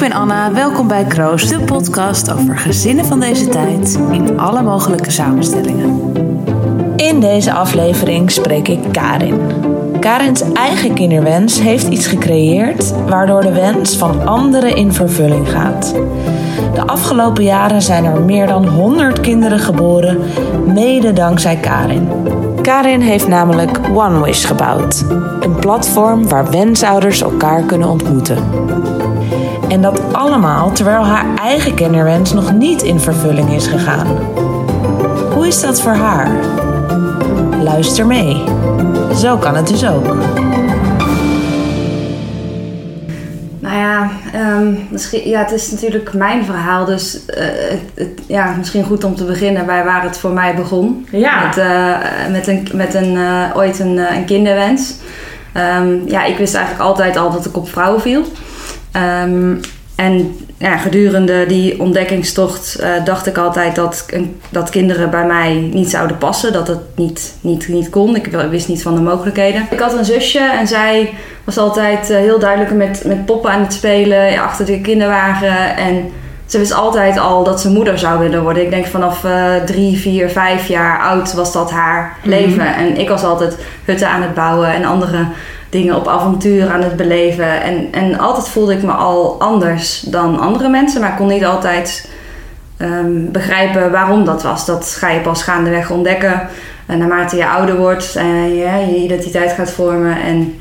ben Anna, welkom bij Kroos, de podcast over gezinnen van deze tijd in alle mogelijke samenstellingen. In deze aflevering spreek ik Karin. Karins eigen kinderwens heeft iets gecreëerd waardoor de wens van anderen in vervulling gaat. De afgelopen jaren zijn er meer dan 100 kinderen geboren, mede dankzij Karin. Karin heeft namelijk One Wish gebouwd, een platform waar wensouders elkaar kunnen ontmoeten. En dat allemaal terwijl haar eigen kinderwens nog niet in vervulling is gegaan. Hoe is dat voor haar? Luister mee. Zo kan het dus ook. Nou ja, ehm, misschien, ja, het is natuurlijk mijn verhaal, dus eh, het, het- ja, misschien goed om te beginnen bij waar het voor mij begon. Ja. Met, eh, met, een, met een, eh, ooit een, een kinderwens. Ehm, ja, ik wist eigenlijk altijd al dat ik op vrouwen viel. Ehm, en ja, gedurende die ontdekkingstocht eh, dacht ik altijd dat, dat kinderen bij mij niet zouden passen. Dat het niet, niet, niet kon. Ik wist niet van de mogelijkheden. Ik had een zusje en zij was altijd eh, heel duidelijk met, met poppen aan het spelen ja, achter de kinderwagen. En ze wist altijd al dat ze moeder zou willen worden. Ik denk vanaf eh, drie, vier, vijf jaar oud was dat haar leven. En ik was altijd hutten aan het bouwen en andere dingen op avontuur aan het beleven. En, en altijd voelde ik me al anders dan andere mensen. Maar kon niet altijd ehm, begrijpen waarom dat was. Dat ga je pas gaandeweg ontdekken. En naarmate je ouder wordt en ja, je identiteit gaat vormen. En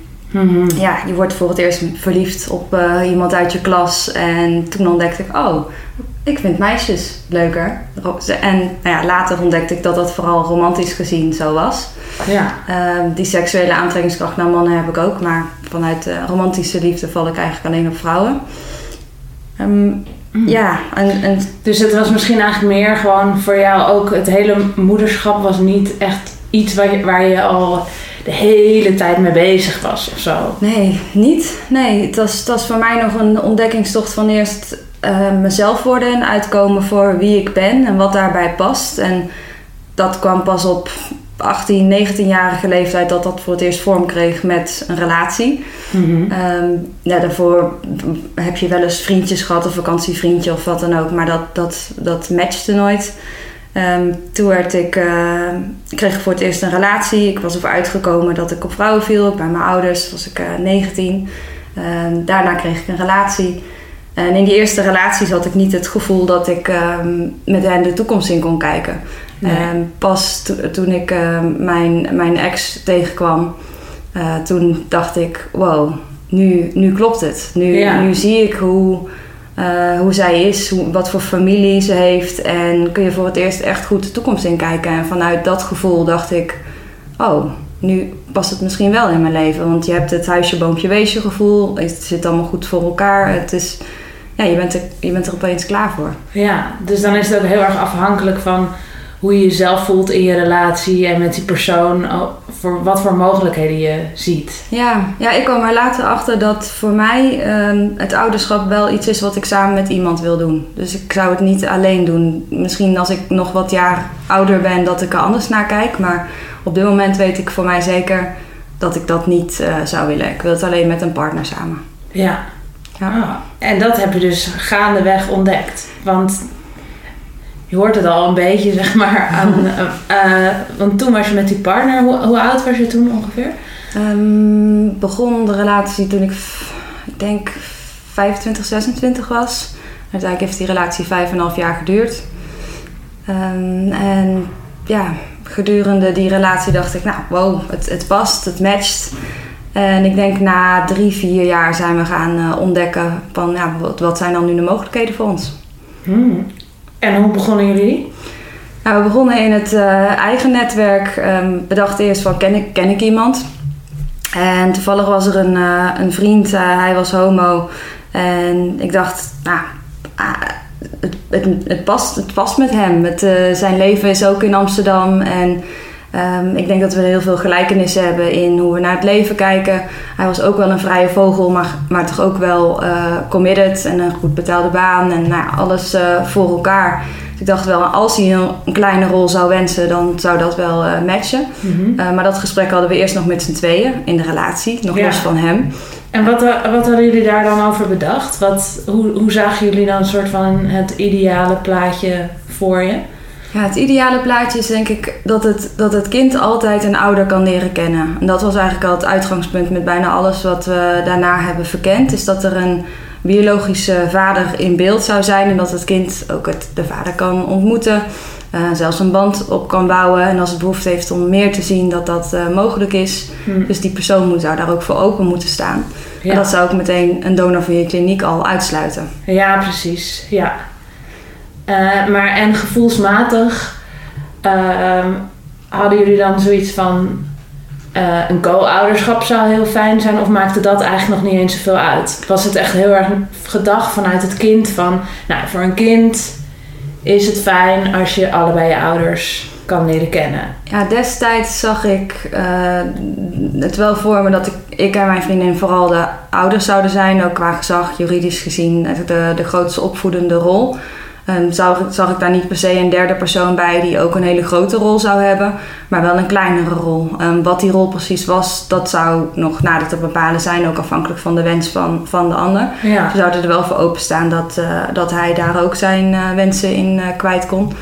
ja, je wordt voor het eerst verliefd op eh, iemand uit je klas. En toen ontdekte ik, oh, ik vind meisjes leuker. En nou ja, later ontdekte ik dat dat vooral romantisch gezien zo was. Ja. Ehm, die seksuele aantrekkingskracht naar mannen heb ik ook. Maar vanuit romantische liefde val ik eigenlijk alleen op vrouwen. Ehm, Ja, en, en Dus het was misschien eigenlijk meer gewoon voor jou ook het hele moederschap was niet echt iets waar je, waar je al de hele tijd mee bezig was of zo. Nee, niet. Nee, het was, het was voor mij nog een ontdekkingstocht van eerst eh, mezelf worden en uitkomen voor wie ik ben en wat daarbij past. En dat kwam pas op 18, 19-jarige leeftijd dat dat voor het eerst vorm kreeg met een relatie. Ehm, ja, daarvoor heb je wel eens vriendjes gehad, een vakantievriendje of wat dan ook, maar dat, dat, dat matchte nooit. Ehm, toen werd ik, eh, kreeg ik voor het eerst een relatie. Ik was ervoor uitgekomen dat ik op vrouwen viel. Bij mijn ouders was ik eh 19. Ehm, daarna kreeg ik een relatie. En in die eerste relaties had ik niet het gevoel dat ik ehm, met hen de toekomst in kon kijken. Nee. Ehm, pas to- toen ik ehm, mijn, mijn ex tegenkwam, eh, toen dacht ik, wow, nu, nu klopt het. Nu, Ja. nu zie ik hoe, eh, hoe zij is, hoe, wat voor familie ze heeft. En kun je voor het eerst echt goed de toekomst in kijken. En vanuit dat gevoel dacht ik, oh, nu past het misschien wel in mijn leven. Want je hebt het huisje, boompje, weesje gevoel. Het zit allemaal goed voor elkaar. Het is, ja, je, bent er, je bent er opeens klaar voor. Ja, dus dan is het ook heel erg afhankelijk van hoe je jezelf voelt in je relatie en met die persoon, oh, voor wat voor mogelijkheden je ziet. Ja, ja, ik kwam er later achter dat voor mij ehm, het ouderschap wel iets is wat ik samen met iemand wil doen. Dus ik zou het niet alleen doen. Misschien als ik nog wat jaar ouder ben dat ik er anders naar kijk. Maar op dit moment weet ik voor mij zeker dat ik dat niet eh, zou willen. Ik wil het alleen met een partner samen. Ja. Ja. Ah, En dat heb je dus gaandeweg ontdekt. Want je hoort het al een beetje, zeg maar. Aan, eh, want toen was je met die partner. Hoe, hoe oud was je toen ongeveer? Ehm, begon de relatie toen ik denk, 25, 26 was. Uiteindelijk heeft die relatie 5,5 jaar geduurd. Ehm, en ja, gedurende die relatie dacht ik, nou, wow, het, het past, het matcht. En ik denk na drie, vier jaar zijn we gaan eh, ontdekken van, ja, wat, wat zijn dan nu de mogelijkheden voor ons? Hmm. En hoe begonnen jullie? Nou, we begonnen in het eh, eigen netwerk. Ehm, we dachten eerst van, ken ik, ken ik iemand? En toevallig was er een, eh, een vriend, hij was homo. En ik dacht, nou, het, het, het, past, het past met hem. Het, zijn leven is ook in Amsterdam. En Ehm, ik denk dat we heel veel gelijkenissen hebben in hoe we naar het leven kijken. Hij was ook wel een vrije vogel, maar, maar toch ook wel uh, committed en een goed betaalde baan en nou, alles uh, voor elkaar. Dus ik dacht wel, als hij een, een, kleine rol zou wensen, dan zou dat wel uh, matchen. Mm -hmm. maar dat gesprek hadden we eerst nog met z'n tweeën in de relatie, nog ja. los van hem. En wat, wat hadden jullie daar dan over bedacht? Wat, hoe, hoe zagen jullie dan een soort van het ideale plaatje voor je? Ja, het ideale plaatje is denk ik dat het, dat het kind altijd een ouder kan leren kennen. En dat was eigenlijk al het uitgangspunt met bijna alles wat we daarna hebben verkend. Is dat er een biologische vader in beeld zou zijn en dat het kind ook het, de vader kan ontmoeten. Uh, zelfs een band op kan bouwen. En als het behoefte heeft om meer te zien, dat dat uh, mogelijk is. Hmm. Dus die persoon moet, zou daar ook voor open moeten staan. Ja. En dat zou ook meteen een donor van je kliniek al uitsluiten. Ja, precies. Ja. Uh, maar en gevoelsmatig ehm, hadden jullie dan zoiets van uh, een co-ouderschap zou heel fijn zijn of maakte dat eigenlijk nog niet eens zoveel uit? Was het echt heel erg gedacht vanuit het kind van, nou voor een kind is het fijn als je allebei je ouders kan leren kennen? Ja, destijds zag ik uh, het wel voor me dat ik, ik en mijn vriendin vooral de ouders zouden zijn, ook qua gezag, juridisch gezien, de, de grootste opvoedende rol. Um, zag, zag ik daar niet per se een derde persoon bij die ook een hele grote rol zou hebben, maar wel een kleinere rol. Um, wat die rol precies was, dat zou nog nader te bepalen zijn, ook afhankelijk van de wens van, van de ander. Ja. We zouden er wel voor openstaan dat, uh, dat hij daar ook zijn uh, wensen in uh, kwijt kon.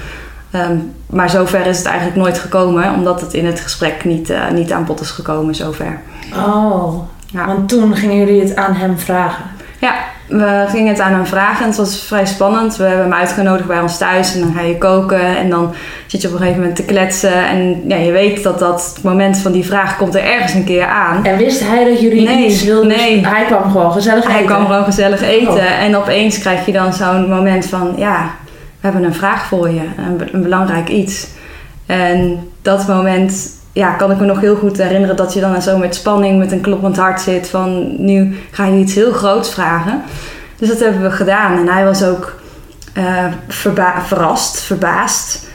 Um, maar zover is het eigenlijk nooit gekomen, omdat het in het gesprek niet, niet aan bod is gekomen zover. Oh, ja. want toen gingen jullie het aan hem vragen? Ja, we gingen het aan hem vragen en het was vrij spannend. We hebben hem uitgenodigd bij ons thuis en dan ga je koken en dan zit je op een gegeven moment te kletsen. En ja, je weet dat dat moment van die vraag komt er ergens een keer aan. En wist hij dat jullie nee, iets wilden? Nee. Hij kwam gewoon gezellig eten? Hij kwam gewoon gezellig eten. Oh. En opeens krijg je dan zo'n moment van, ja, we hebben een vraag voor je. Een, een belangrijk iets. En dat moment ja, kan ik me nog heel goed herinneren dat je dan zo met spanning, met een kloppend hart zit van nu ga je iets heel groots vragen. Dus dat hebben we gedaan en hij was ook verba verrast, verbaasd.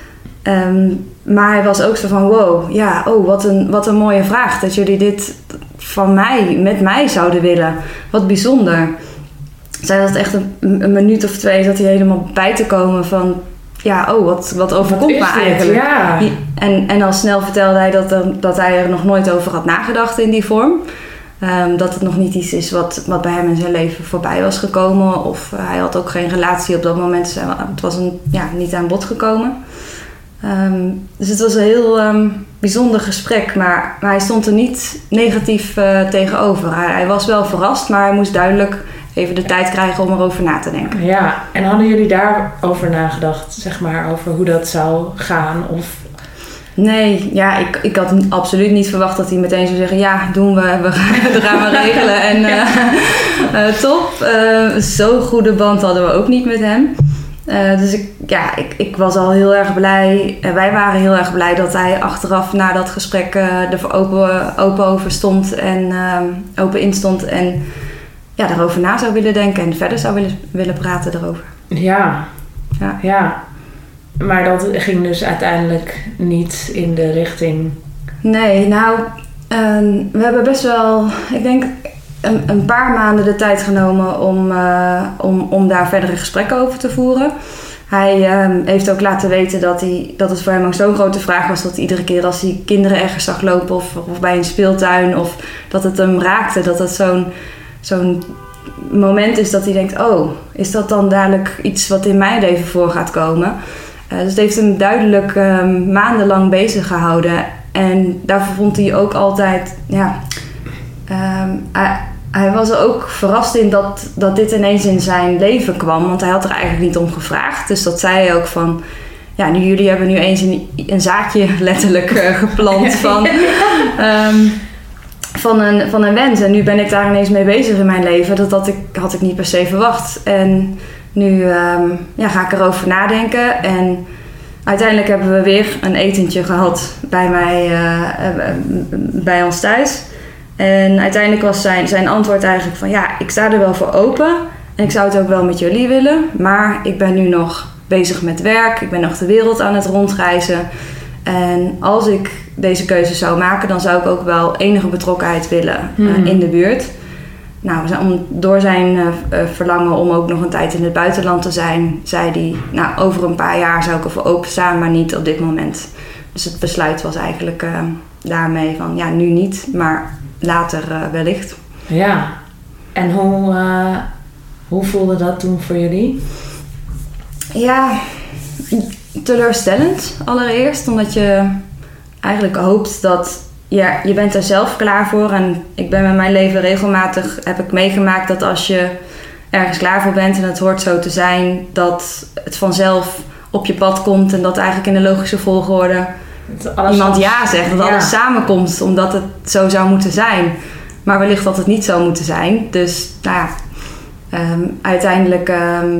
Um, maar hij was ook zo van wow, ja, oh wat een, wat een mooie vraag dat jullie dit van mij, met mij zouden willen. Wat bijzonder. Zij had echt een, een minuut of twee zat hij helemaal bij te komen van ja, oh, wat, wat overkomt wat me eigenlijk? Ja. En, en al snel vertelde hij dat, er, dat hij er nog nooit over had nagedacht in die vorm. Um, dat het nog niet iets is wat, wat bij hem in zijn leven voorbij was gekomen. Of uh, hij had ook geen relatie op dat moment. Het was een, ja, niet aan bod gekomen. Um, dus het was een heel um, bijzonder gesprek. Maar, maar hij stond er niet negatief uh, tegenover. Hij, hij was wel verrast, maar hij moest duidelijk even de tijd krijgen om erover na te denken. Ja, en hadden jullie daarover nagedacht, zeg maar, over hoe dat zou gaan? Of... Nee, ja, ik, ik had absoluut niet verwacht dat hij meteen zou zeggen: Ja, doen we, we gaan, we gaan maar regelen. En uh, uh, top. Uh, Zo'n goede band hadden we ook niet met hem. dus ik, ja, ik, ik was al heel erg blij. En wij waren heel erg blij dat hij achteraf na dat gesprek er open, open over stond en open in stond. En ja, daarover na zou willen denken en verder zou willen, willen praten erover. Ja. ja, ja. Maar dat ging dus uiteindelijk niet in de richting. Nee, nou, um, we hebben best wel, ik denk, een, een, paar maanden de tijd genomen om, uh, om, om daar verdere gesprekken over te voeren. Hij um, heeft ook laten weten dat, hij, dat het voor hem ook zo'n grote vraag was dat iedere keer als hij kinderen ergens zag lopen of, of bij een speeltuin of dat het hem raakte, dat het zo'n zo'n moment is dat hij denkt: Oh, is dat dan dadelijk iets wat in mijn leven voor gaat komen? Uh, dus het heeft hem duidelijk um, maandenlang bezig gehouden. En daarvoor vond hij ook altijd, ja, um, hij, hij, was er ook verrast in dat, dat dit ineens in zijn leven kwam. Want hij had er eigenlijk niet om gevraagd. Dus dat zei hij ook van, ja, nu jullie hebben nu eens een, een zaadje letterlijk uh, geplant van... Um, van een, van een wens. En nu ben ik daar ineens mee bezig in mijn leven. Dat, dat ik, had ik niet per se verwacht. En nu um, ja, ga ik erover nadenken. En uiteindelijk hebben we weer een etentje gehad bij, mij, uh, bij ons thuis. En uiteindelijk was zijn, zijn antwoord eigenlijk van... Ja, ik sta er wel voor open. En ik zou het ook wel met jullie willen. Maar ik ben nu nog bezig met werk. Ik ben nog de wereld aan het rondreizen. En als ik deze keuze zou maken, dan zou ik ook wel enige betrokkenheid willen eh, Hmm. in de buurt. Nou, om, door zijn eh, eh, verlangen om ook nog een tijd in het buitenland te zijn, zei hij: Nou, over een paar jaar zou ik ervoor openstaan, maar niet op dit moment. Dus het besluit was eigenlijk daarmee van: Ja, nu niet, maar later wellicht. Ja. En hoe, hoe voelde dat toen voor jullie? Ja, teleurstellend allereerst. Omdat je eigenlijk hoopt dat... Ja, je bent er zelf klaar voor. En ik ben met mijn leven regelmatig... heb ik meegemaakt dat als je ergens klaar voor bent... en het hoort zo te zijn... dat het vanzelf op je pad komt... en dat eigenlijk in de logische volgorde... Iemand ja zegt. Dat Ja. alles samenkomt omdat het zo zou moeten zijn. Maar wellicht dat het niet zou moeten zijn. Dus nou ja, ehm, uiteindelijk ehm,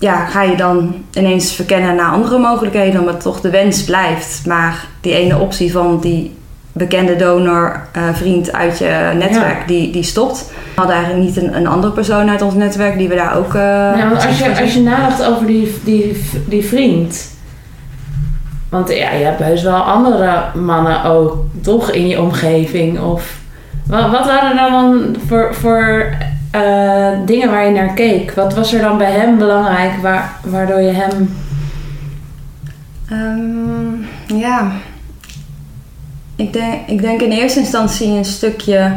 ja, ga je dan ineens verkennen naar andere mogelijkheden. Omdat toch de wens blijft. Maar die ene optie van die bekende donor, eh, vriend uit je netwerk, Ja. die, die stopt. We hadden eigenlijk niet een, een andere persoon uit ons netwerk die we daar ook... eh, Ja, want als je, als je nadacht over die, die, die vriend. Want ja, je hebt heus wel andere mannen ook, toch, in je omgeving. Of, wat, wat waren er dan voor, voor eh, dingen waar je naar keek? Wat was er dan bij hem belangrijk, waar, waardoor je hem... Ehm, ja. Ik denk, ik denk in eerste instantie een stukje,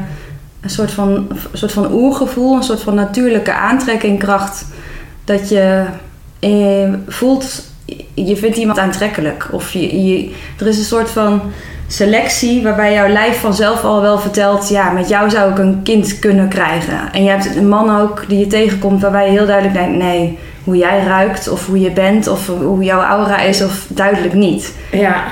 een soort van, een soort van oergevoel, een soort van natuurlijke aantrekkingkracht. Dat je eh, voelt, je vindt iemand aantrekkelijk. Of je, je, er is een soort van selectie waarbij jouw lijf vanzelf al wel vertelt: ja, met jou zou ik een kind kunnen krijgen. En je hebt een man ook die je tegenkomt waarbij je heel duidelijk denkt: nee, hoe jij ruikt of hoe je bent of hoe jouw aura is of duidelijk niet. Ja,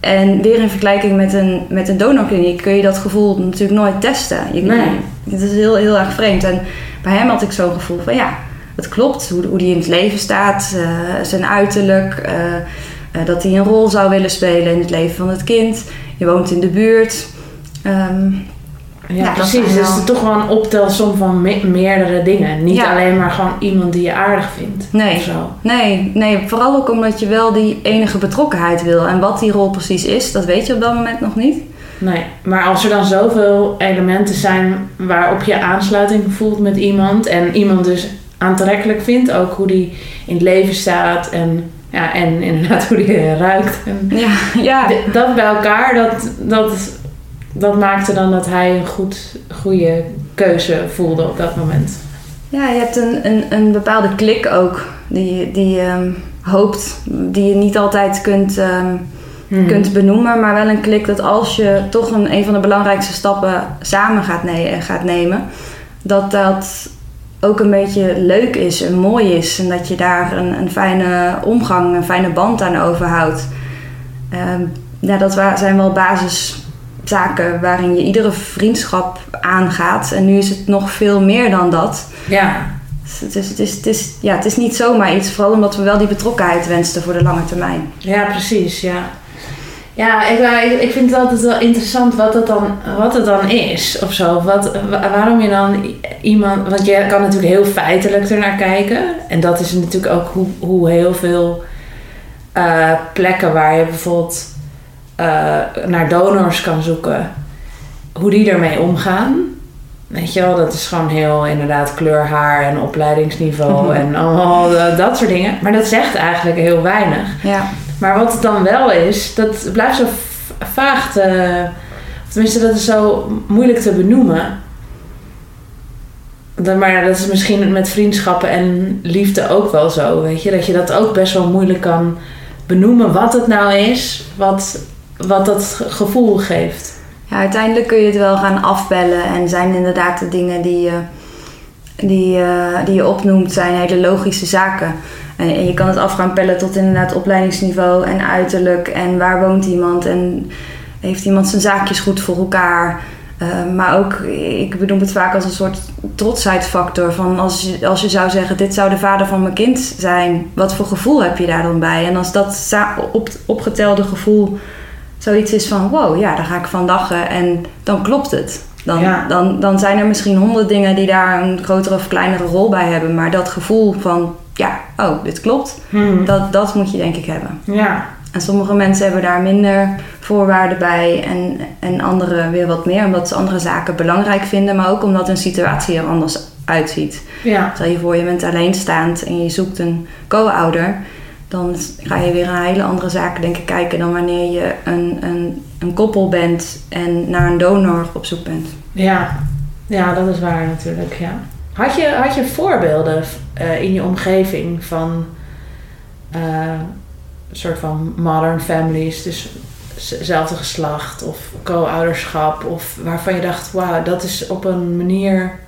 En weer in vergelijking met een, met een donorkliniek kun je dat gevoel natuurlijk nooit testen. Je, Nee. Het is heel, heel erg vreemd. En bij hem had ik zo'n gevoel van ja, het klopt. Hoe, hoe die in het leven staat, eh, zijn uiterlijk, eh, eh, dat hij een rol zou willen spelen in het leven van het kind. Je woont in de buurt. Ehm, ja, Ja, dat precies. Dus het is toch wel een optelsom van me- meerdere dingen. Niet Ja. alleen maar gewoon iemand die je aardig vindt. Nee. Of zo. nee, nee, vooral ook omdat je wel die enige betrokkenheid wil. En wat die rol precies is, dat weet je op dat moment nog niet. Nee, maar als er dan zoveel elementen zijn waarop je aansluiting voelt met iemand en iemand dus aantrekkelijk vindt, ook hoe die in het leven staat en, ja, en inderdaad hoe die ruikt. En Ja, ja. dat bij elkaar, dat, dat, dat maakte dan dat hij een goed, goede keuze voelde op dat moment. Ja, je hebt een, een, een bepaalde klik ook die, die je ehm, hoopt, die je niet altijd kunt, ehm, Hmm. kunt benoemen, maar wel een klik dat als je toch een, een van de belangrijkste stappen samen gaat, ne- gaat nemen, dat dat ook een beetje leuk is en mooi is en dat je daar een, een fijne omgang, een fijne band aan overhoudt. Ehm, ja, dat zijn wel basiszaken waarin je iedere vriendschap aangaat. En nu is het nog veel meer dan dat. Ja, Het is, het, is, het, is, ja, het is niet zomaar iets, vooral omdat we wel die betrokkenheid wensten voor de lange termijn. ja, precies, ja. Ja, ik, ik- ik vind het altijd wel interessant wat het dan, wat het dan is of zo. Wat, wa- waarom je dan iemand. Want je kan natuurlijk heel feitelijk ernaar kijken. En dat is natuurlijk ook hoe, hoe heel veel eh, plekken waar je bijvoorbeeld eh, naar donors kan zoeken, hoe die ermee omgaan. Weet je wel, dat is gewoon heel inderdaad kleur, haar en opleidingsniveau Mhm. en eh, dat soort dingen. Maar dat zegt eigenlijk heel weinig. Ja, Maar wat het dan wel is, dat blijft zo vaag te... Tenminste, dat is zo moeilijk te benoemen. Maar dat is misschien met vriendschappen en liefde ook wel zo, weet je. Dat je dat ook best wel moeilijk kan benoemen wat het nou is, wat, wat dat ge- gevoel geeft. ja, uiteindelijk kun je het wel gaan afbellen en zijn inderdaad de dingen die je, die, eh, die je opnoemt, zijn hele logische zaken. En, en je kan het af gaan pellen tot inderdaad opleidingsniveau en uiterlijk en waar woont iemand en heeft iemand zijn zaakjes goed voor elkaar. Eh, maar ook, ik benoem het vaak als een soort trotsheidfactor. Van als je, als je zou zeggen, dit zou de vader van mijn kind zijn. Wat voor gevoel heb je daar dan bij? En als dat op, opgetelde gevoel zoiets is van... Wow, ja, daar ga ik van lachen. En dan klopt het. Dan, Ja. dan, dan zijn er misschien honderd dingen die daar een grotere of kleinere rol bij hebben. Maar dat gevoel van, ja, oh, dit klopt. Dat, dat moet je denk ik hebben. Ja, En sommige mensen hebben daar minder voorwaarden bij en, en anderen weer wat meer, omdat ze andere zaken belangrijk vinden, maar ook omdat hun situatie er anders uitziet. Ja. Stel je voor, je bent alleenstaand en je zoekt een co-ouder, dan ga je weer naar hele andere zaken denk ik kijken dan wanneer je een, een, een koppel bent en naar een donor op zoek bent. Ja. ja, dat is waar natuurlijk, ja. Had je, had je voorbeelden eh, in je omgeving van eh, soort van modern families, dus zelfde geslacht of co-ouderschap, of waarvan je dacht, wauw, dat is op een manier.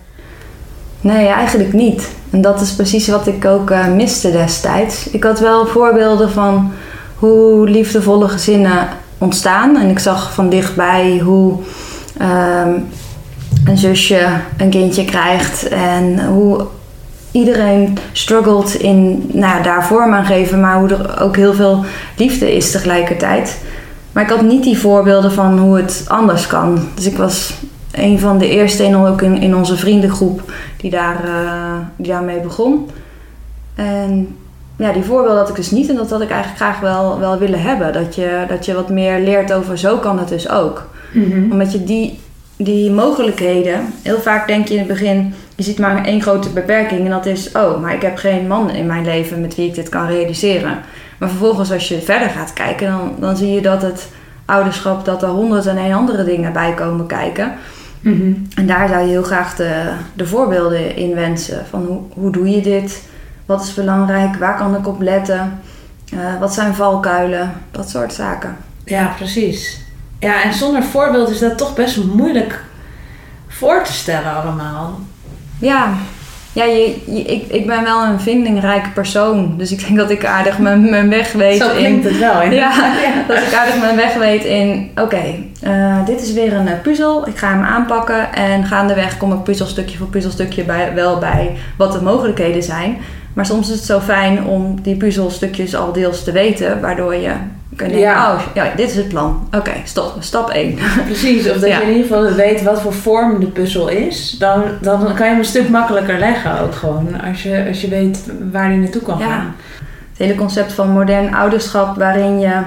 Nee, eigenlijk niet. En dat is precies wat ik ook eh, miste destijds. Ik had wel voorbeelden van hoe liefdevolle gezinnen ontstaan. En ik zag van dichtbij hoe ehm, een zusje een kindje krijgt en hoe iedereen struggelt in nou, daar vorm aan geven, maar hoe er ook heel veel liefde is tegelijkertijd. Maar ik had niet die voorbeelden van hoe het anders kan. Dus ik was een van de eerste in, ook in, in onze vriendengroep die, daar, uh, die daarmee begon. En ja, die voorbeelden had ik dus niet en dat had ik eigenlijk graag wel, wel willen hebben. Dat je, dat je wat meer leert over zo kan het dus ook. Omdat je die, die mogelijkheden, heel vaak denk je in het begin, je ziet maar één grote beperking en dat is, oh, maar ik heb geen man in mijn leven met wie ik dit kan realiseren. Maar vervolgens als je verder gaat kijken, dan, dan zie je dat het ouderschap, dat er honderd en één andere dingen bij komen kijken. Mhm. En daar zou je heel graag de, de voorbeelden in wensen. Van hoe, hoe doe je dit? Wat is belangrijk? Waar kan ik op letten? Eh, wat zijn valkuilen? Dat soort zaken. Ja, precies. Ja, en zonder voorbeeld is dat toch best moeilijk voor te stellen allemaal. Ja, ja je, je- ik, ik ben wel een vindingrijke persoon. Dus ik denk dat ik aardig mijn, mijn weg weet Zo in... klinkt het wel. hè? Ja, dat ik aardig mijn weg weet in... Oké, eh, dit is weer een eh, puzzel. Ik ga hem aanpakken. En gaandeweg kom ik puzzelstukje voor puzzelstukje bij, wel bij wat de mogelijkheden zijn. Maar soms is het zo fijn om die puzzelstukjes al deels te weten. Waardoor je denken, Ja. oh ja, dit is het plan. Oké, stop, stap 1. Precies, of dat Ja. je in ieder geval weet wat voor vorm de puzzel is. Dan, dan kan je hem een stuk makkelijker leggen ook gewoon. Als je, als je weet waar die naartoe kan Ja. gaan. Het hele concept van modern ouderschap, waarin je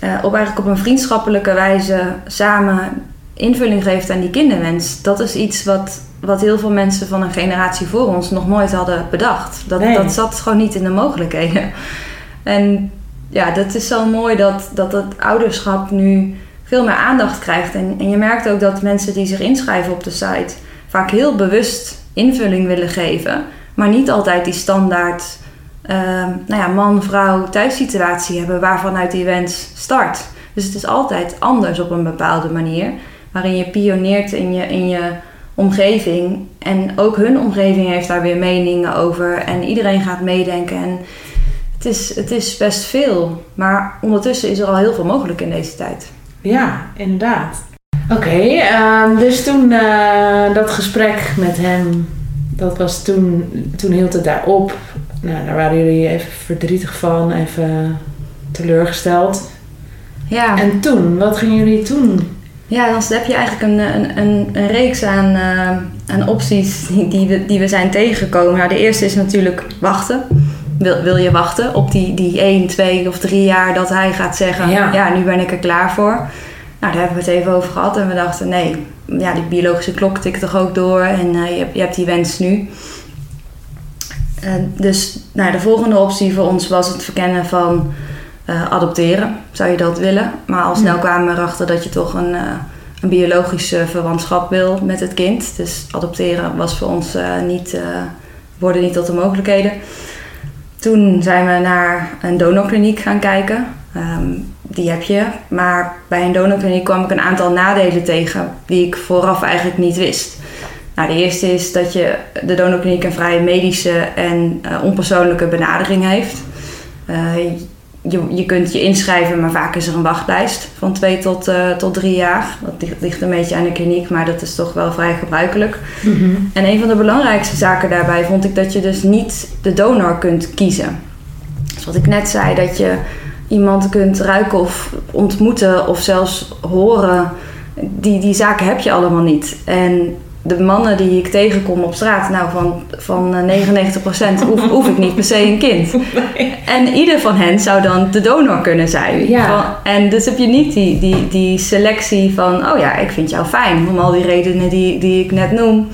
eh, op eigenlijk op een vriendschappelijke wijze samen invulling geeft aan die kinderwens. Dat is iets wat, wat heel veel mensen van een generatie voor ons nog nooit hadden bedacht. Dat, Nee. dat zat gewoon niet in de mogelijkheden. En ja, dat is zo mooi dat, dat ouderschap nu veel meer aandacht krijgt. En, en je merkt ook dat mensen die zich inschrijven op de site vaak heel bewust invulling willen geven, maar niet altijd die standaard ehm, nou ja, man-vrouw thuissituatie hebben waarvanuit die wens start. Dus het is altijd anders op een bepaalde manier, waarin je pioneert in je, in je omgeving. En ook hun omgeving heeft daar weer meningen over en iedereen gaat meedenken. En het is, het is best veel, maar ondertussen is er al heel veel mogelijk in deze tijd. Ja, inderdaad. Oké, ehm, dus toen eh, dat gesprek met hem, dat was toen, toen hield het daar op. Nou, daar waren jullie even verdrietig van, even teleurgesteld. Ja. En toen, wat gingen jullie toen? Ja, dan heb je eigenlijk een, een, een, een reeks aan, eh, aan opties die, die, we, die we zijn tegengekomen. Nou, de eerste is natuurlijk wachten. Wil, wil je wachten op die, die 1, 2 of 3 jaar dat hij gaat zeggen: Ja. ja. nu ben ik er klaar voor. Nou, daar hebben we het even over gehad en we dachten: nee, ja, die biologische klok tikt toch ook door en eh, je, hebt, je hebt die wens nu. Dus nou, de volgende optie voor ons was het verkennen van eh, adopteren. Zou je dat willen? Maar al snel kwamen we erachter dat je toch een, eh, een biologische verwantschap wil met het kind. Dus adopteren was voor ons niet, worden niet tot de mogelijkheden. Toen zijn we naar een donorkliniek gaan kijken. Ehm, die heb je. Maar bij een donorkliniek kwam ik een aantal nadelen tegen die ik vooraf eigenlijk niet wist. Nou, de eerste is dat je de donorkliniek een vrij medische en eh, onpersoonlijke benadering heeft. Eh, je, je kunt je inschrijven, maar vaak is er een wachtlijst van twee tot, eh, tot drie jaar. Dat ligt, een beetje aan de kliniek, maar dat is toch wel vrij gebruikelijk. En een van de belangrijkste zaken daarbij vond ik dat je dus niet de donor kunt kiezen. Dus wat ik net zei, dat je iemand kunt ruiken of ontmoeten of zelfs horen. Die, die zaken heb je allemaal niet. En de mannen die ik tegenkom op straat, nou van, van eh, 99% hoef, hoef ik niet per se een kind. En ieder van hen zou dan de donor kunnen zijn. Ja. Van- en dus heb je niet die, die, die selectie van, oh ja, ik vind jou fijn, om al die redenen die, die ik net noem.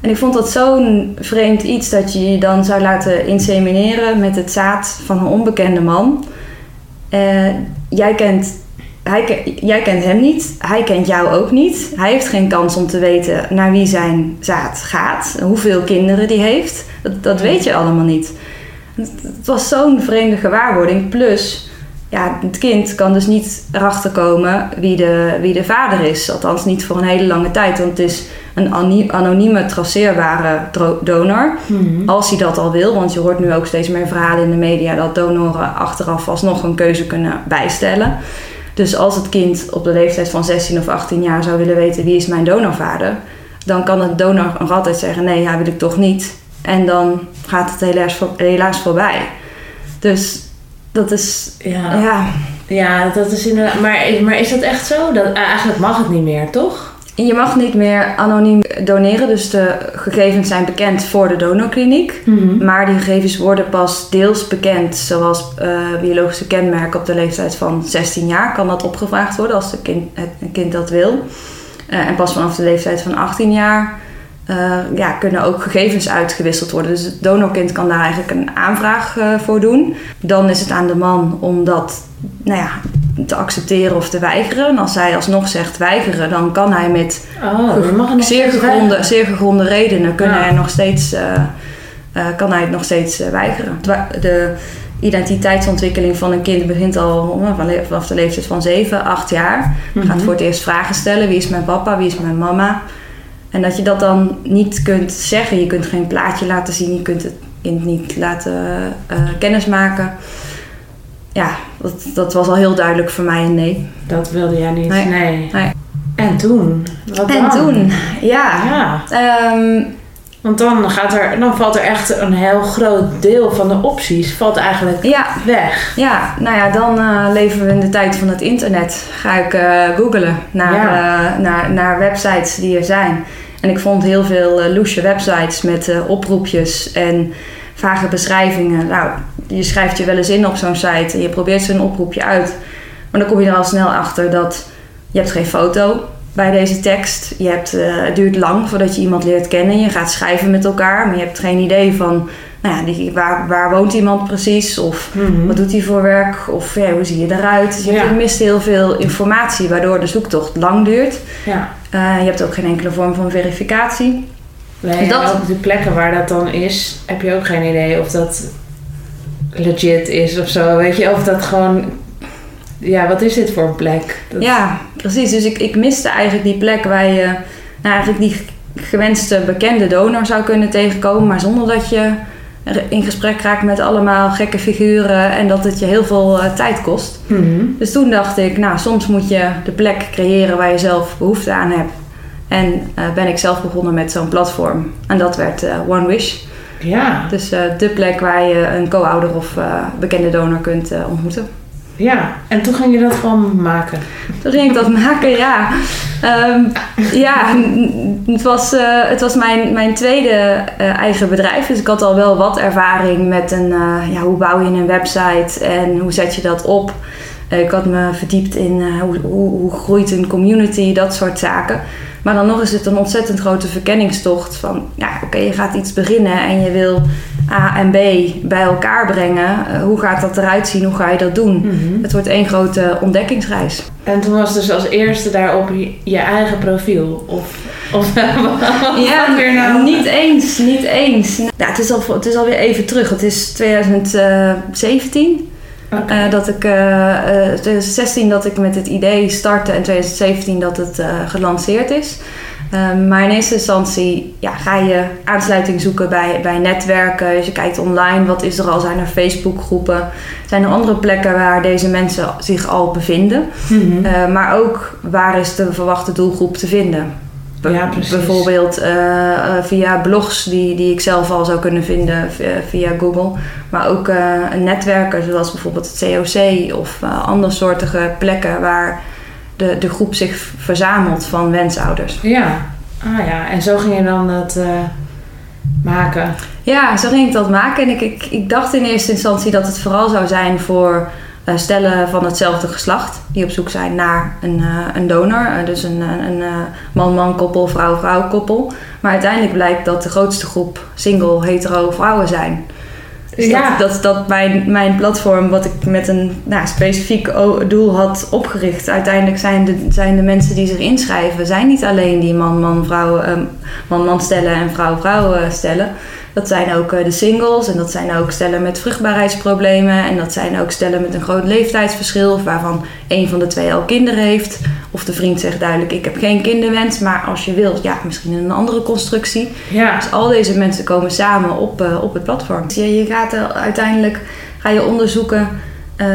En ik vond dat zo'n vreemd iets dat je je dan zou laten insemineren met het zaad van een onbekende man. Eh, jij, kent, hij, jij kent hem niet, hij kent jou ook niet. Hij heeft geen kans om te weten naar wie zijn zaad gaat, hoeveel kinderen die heeft. Dat, dat weet je allemaal niet. Het, het was zo'n vreemde gewaarwording. Plus, ja, het kind kan dus niet erachter komen wie de, wie de vader is. Althans niet voor een hele lange tijd, want het is een anonieme, traceerbare donor. Mhm. Als hij dat al wil, want je hoort nu ook steeds meer verhalen in de media dat donoren achteraf alsnog een keuze kunnen bijstellen. Dus als het kind op de leeftijd van 16 of 18 jaar zou willen weten wie is mijn donorvader, dan kan het donor nog altijd zeggen nee, ja wil ik toch niet. En dan gaat het helaas, voor- helaas voorbij. Dus dat is, Ja. ja, ja, dat is inderdaad. Maar, maar is dat echt zo? Dat, eigenlijk mag het niet meer, toch? Je mag niet meer anoniem doneren, dus de gegevens zijn bekend voor de donorkliniek. Maar die gegevens worden pas deels bekend, zoals eh, biologische kenmerken op de leeftijd van 16 jaar kan dat opgevraagd worden als de kind, het een kind dat wil. Eh, en pas vanaf de leeftijd van 18 jaar eh, ja, kunnen ook gegevens uitgewisseld worden. Dus het donorkind kan daar eigenlijk een aanvraag eh, voor doen. Dan is het aan de man om dat nou ja, te accepteren of te weigeren. En als hij alsnog zegt weigeren, dan kan hij met Oh, zeer gegronde, zeer gegronde redenen kunnen Ja. er nog steeds, eh, kan hij het nog steeds weigeren. De identiteitsontwikkeling van een kind begint al vanaf de leeftijd van 7, 8 jaar. Mhm. Gaat voor het eerst vragen stellen. Wie is mijn papa? Wie is mijn mama? En dat je dat dan niet kunt zeggen. Je kunt geen plaatje laten zien. Je kunt het kind niet laten eh kennismaken. Ja, dat, dat was al heel duidelijk voor mij een nee. Dat wilde jij niet. Nee. Nee. Nee. En toen? Wat En dan? toen, ja. Ja, ehm, want dan, gaat er, dan valt er echt een heel groot deel van de opties valt eigenlijk ja, weg. Ja, nou ja, dan eh, leven we in de tijd van het internet. Ga ik eh googlen naar, Ja. naar, naar websites die er zijn. En ik vond heel veel loesje websites met eh, oproepjes en vage beschrijvingen. Nou, je schrijft je wel eens in op zo'n site en je probeert zo'n oproepje uit. Maar dan kom je er al snel achter dat je hebt geen foto bij deze tekst. Je hebt, eh, het duurt lang voordat je iemand leert kennen. Je gaat schrijven met elkaar, maar je hebt geen idee van... Nou ja, die, waar, waar woont iemand precies? Of Mhm. wat doet hij voor werk? Of ja, hoe zie je eruit? Dus je, hebt- Ja. mist heel veel informatie, waardoor de zoektocht lang duurt. Ja. Eh, je hebt ook geen enkele vorm van verificatie. Nee, Dat- en ook de plekken waar dat dan is, heb je ook geen idee of dat legit is of zo. Weet je, of dat gewoon... Ja, wat is dit voor een plek? Dat- Ja, precies. Dus ik, ik miste eigenlijk die plek waar je nou, eigenlijk die gewenste bekende donor zou kunnen tegenkomen, maar zonder dat je in gesprek raakt met allemaal gekke figuren en dat het je heel veel eh, tijd kost. Mhm. Dus toen dacht ik, nou, soms moet je de plek creëren waar je zelf behoefte aan hebt. En eh, ben ik zelf begonnen met zo'n platform. En dat werd eh, One Wish. Ja, Dus de plek waar je een co-ouder of bekende donor kunt ontmoeten. Ja. En toen ging je dat gewoon maken. Toen ging ik dat maken, ja. Ehm, ja, het was, eh, het was mijn, mijn tweede eh, eigen bedrijf. Dus ik had al wel wat ervaring met een, eh, ja, hoe bouw je een website en hoe zet je dat op. Ik had me verdiept in hoe, hoe, hoe groeit een community, dat soort zaken. Maar dan nog is het een ontzettend grote verkenningstocht van, ja, oké, je gaat iets beginnen en je wil A en B bij elkaar brengen. Eh, hoe gaat dat eruit zien? Hoe ga je dat doen? Mhm. Het wordt één grote ontdekkingsreis. En toen was dus als eerste daarop je, je eigen profiel. Of, of Ja, weer nou? niet eens, niet eens. Ja, het, is al, het is alweer even terug. Het is 2017 Oké. eh, dat ik, eh, eh, 2016 dat ik met het idee startte en 2017 dat het gelanceerd is. Ehm, maar in eerste instantie ja, ga je aansluiting zoeken bij, bij netwerken. Dus je kijkt online, wat is er al? Zijn er Facebookgroepen? Zijn er andere plekken waar deze mensen zich al bevinden? Mhm. Eh, maar ook waar is de verwachte doelgroep te vinden? Be- Ja, precies. Bijvoorbeeld eh, eh, via blogs die, die ik zelf al zou kunnen vinden via, via Google. Maar ook netwerken zoals bijvoorbeeld het COC of andersoortige plekken waar de, de groep zich verzamelt van wensouders. Ja, Ah ja, en zo ging je dan dat eh, maken. Ja, zo ging ik dat maken. En ik, ik, ik dacht in eerste instantie dat het vooral zou zijn voor eh, stellen van hetzelfde geslacht. Die op zoek zijn naar een, eh, een donor. Dus een, een, een, man-man koppel, vrouw-vrouw koppel. Maar uiteindelijk blijkt dat de grootste groep single hetero vrouwen zijn. Dus Ja. dat, dat, dat mijn, mijn platform, wat ik met een nou, specifiek doel had opgericht, uiteindelijk zijn de, zijn de mensen die zich inschrijven, zijn niet alleen die man-man-vrouw, man-man stellen en vrouw-vrouw eh, stellen. Dat zijn ook eh, de singles en dat zijn ook stellen met vruchtbaarheidsproblemen en dat zijn ook stellen met een groot leeftijdsverschil, waarvan een van de twee al kinderen heeft. Of de vriend zegt duidelijk: Ik heb geen kinderwens, maar als je wilt, ja, misschien in een andere constructie. Ja. Dus al deze mensen komen samen op, eh, op het platform. Je, je gaat er uiteindelijk ga je onderzoeken eh,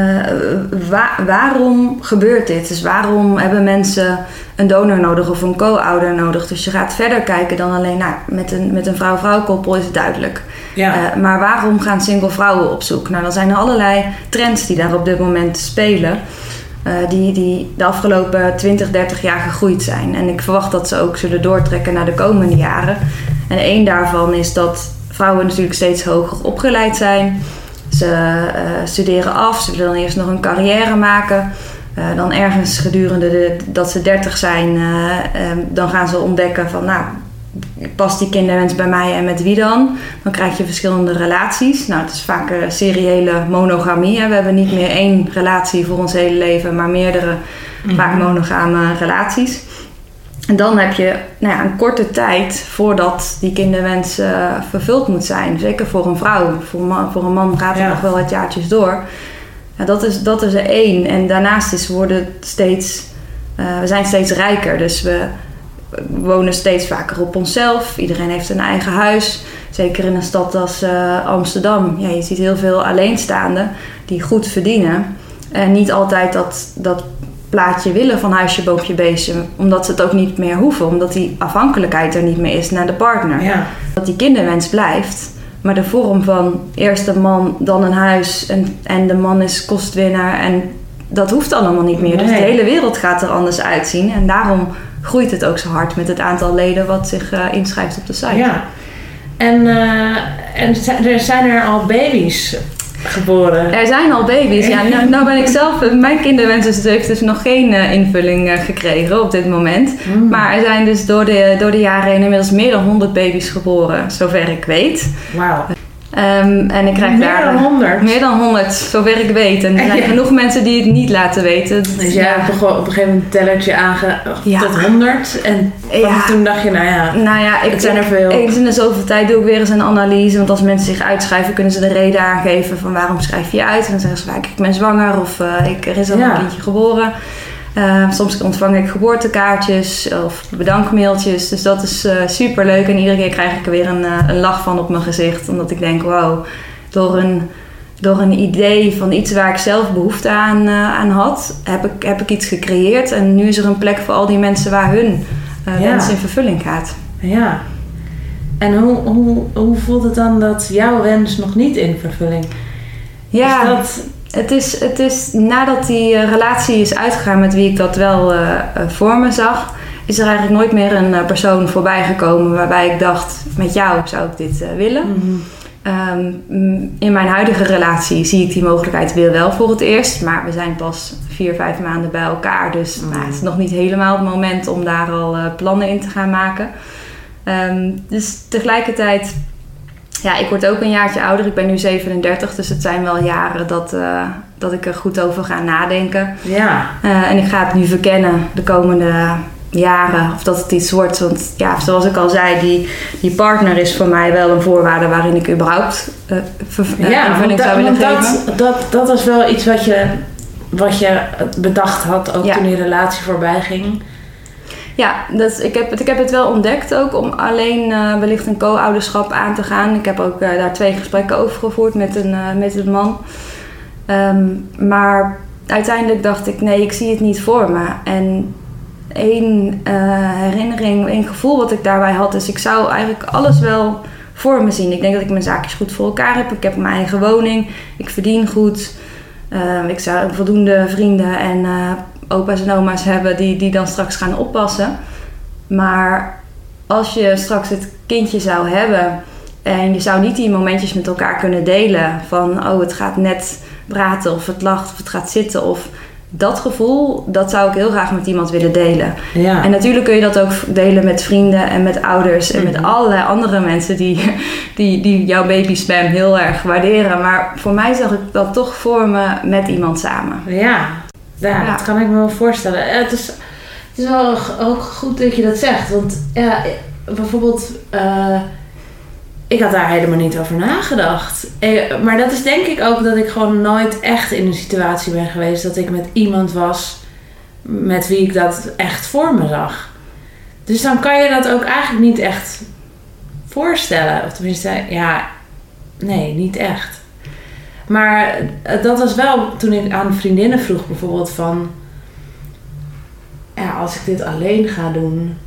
wa- waarom gebeurt dit? Dus waarom hebben mensen een donor nodig of een co-ouder nodig? Dus je gaat verder kijken dan alleen nou, met een, met een vrouw-vrouw koppel is het duidelijk. Ja. Eh, maar waarom gaan single vrouwen op zoek? Nou, dan zijn er allerlei trends die daar op dit moment spelen. eh, die, die de afgelopen 20, 30 jaar gegroeid zijn. En ik verwacht dat ze ook zullen doortrekken naar de komende jaren. En één daarvan is dat vrouwen natuurlijk steeds hoger opgeleid zijn. Ze eh, studeren af, ze willen dan eerst nog een carrière maken. Eh, dan ergens gedurende de, dat ze 30 zijn, eh, eh, dan gaan ze ontdekken van nou, past die kinderwens bij mij en met wie dan? Dan krijg je verschillende relaties. Nou, het is vaak een seriële monogamie. Hè. We hebben niet meer één relatie voor ons hele leven, maar meerdere vaak monogame relaties. En dan heb je nou ja, een korte tijd voordat die kinderwens eh, vervuld moet zijn. Zeker voor een vrouw. Voor een man, voor een man gaat het Ja. nog wel wat jaartjes door. Ja, dat, is, dat is er één. En daarnaast is, worden steeds, eh, we zijn steeds rijker. Dus we wonen steeds vaker op onszelf. Iedereen heeft een eigen huis. Zeker in een stad als eh, Amsterdam. Ja, je ziet heel veel alleenstaanden die goed verdienen. En niet altijd dat, dat plaatje willen van huisje, boompje, beestje. Omdat ze het ook niet meer hoeven. Omdat die afhankelijkheid er niet meer is naar de partner. Ja. Dat die kinderwens blijft. Maar de vorm van eerst een man, dan een huis. En, en de man is kostwinnaar. En dat hoeft allemaal niet meer. Dus de hele wereld gaat er anders uitzien. En daarom groeit het ook zo hard met het aantal leden wat zich eh, inschrijft op de site. Ja. En, eh, en er zijn er al baby's geboren? Er zijn al baby's. Ja, nou, nou ben ik zelf, mijn kinderwens is- heeft dus nog geen eh, invulling eh, gekregen op dit moment. Mm. Maar er zijn dus door de, door de jaren heen inmiddels meer dan 100 baby's geboren, zover ik weet. Wauw. Ehm, en ik krijg Meer daar dan 100? meer dan 100, zover ik weet. En er zijn Ja. genoeg mensen die het niet laten weten. Dus jij hebt op een gegeven moment een tellertje aange... Ja. tot 100. En Ja. toen dacht je, nou ja, Nou ja, ik, Het zijn er veel. Eens in de zoveel tijd doe ik weer eens een analyse. Want als mensen zich uitschrijven, kunnen ze de reden aangeven van waarom schrijf je uit. En dan zeggen ze vaak, ik ben zwanger of eh, ik, er is al Ja. een kindje geboren. Eh, soms ontvang ik geboortekaartjes of bedankmailtjes. Dus dat is super leuk. En iedere keer krijg ik er weer een, eh, een lach van op mijn gezicht. Omdat ik denk, wow, door een, door een idee van iets waar ik zelf behoefte aan, eh, aan had, heb ik, heb ik iets gecreëerd. En nu is er een plek voor al die mensen waar hun eh, Ja. wens in vervulling gaat. ja. En hoe, hoe, hoe voelt het dan dat jouw wens nog niet in vervulling Ja, is? Dat, het, is, het is nadat die eh, relatie is uitgegaan met wie ik dat wel eh, eh, voor me zag, is er eigenlijk nooit meer een persoon voorbij gekomen waarbij ik dacht: met jou zou ik dit willen. Mhm. Ehm, in mijn huidige relatie zie ik die mogelijkheid weer wel voor het eerst, maar we zijn pas vier, vijf maanden bij elkaar. Dus Mm. nou, het is nog niet helemaal het moment om daar al plannen in te gaan maken. Ehm, dus tegelijkertijd, ja, ik word ook een jaartje ouder. Ik ben nu 37, dus het zijn wel jaren dat, eh, dat ik er goed over ga nadenken. Ja, Eh, en ik ga het nu verkennen de komende jaren of dat het iets wordt. Want ja, zoals ik al zei, die, die partner is voor mij wel een voorwaarde waarin ik überhaupt eh, ja invulling want, zou willen geven. dat, dat, dat was wel iets wat je, wat je bedacht had, ook Ja. toen die relatie voorbij ging. Ja, dat, ik, heb het, ik heb het wel ontdekt ook om alleen eh, wellicht een co-ouderschap aan te gaan. Ik heb ook eh, daar twee gesprekken over gevoerd met een, eh, met een man. Ehm, maar uiteindelijk dacht ik, nee, ik zie het niet voor me. En één herinnering, één gevoel wat ik daarbij had, is ik zou eigenlijk alles wel voor me zien. Ik denk dat ik mijn zaakjes goed voor elkaar heb. Ik heb mijn eigen woning. Ik verdien goed. Ehm, ik zou voldoende vrienden en opa's en oma's hebben die, die dan straks gaan oppassen. Maar als je straks het kindje zou hebben en je zou niet die momentjes met elkaar kunnen delen van oh het gaat net praten of het lacht of het gaat zitten of dat gevoel, dat zou ik heel graag met iemand willen delen. Ja. En natuurlijk kun je dat ook delen met vrienden en met ouders en met Mhm. allerlei andere mensen die, die, die jouw baby spam heel erg waarderen. Maar voor mij zag ik dat toch voor me met iemand samen. Ja, ja, Ja. dat kan ik me wel voorstellen. Het is, het is wel ook goed dat je dat zegt. Want ja, bijvoorbeeld, eh, ik had daar helemaal niet over nagedacht. Eh, maar dat is denk ik ook dat ik gewoon nooit echt in een situatie ben geweest dat ik met iemand was met wie ik dat echt voor me zag. Dus dan kan je dat ook eigenlijk niet echt voorstellen. Of tenminste, ja, nee, niet echt. Maar eh, dat was wel toen ik aan vriendinnen vroeg bijvoorbeeld van... Ja, als ik dit alleen ga doen...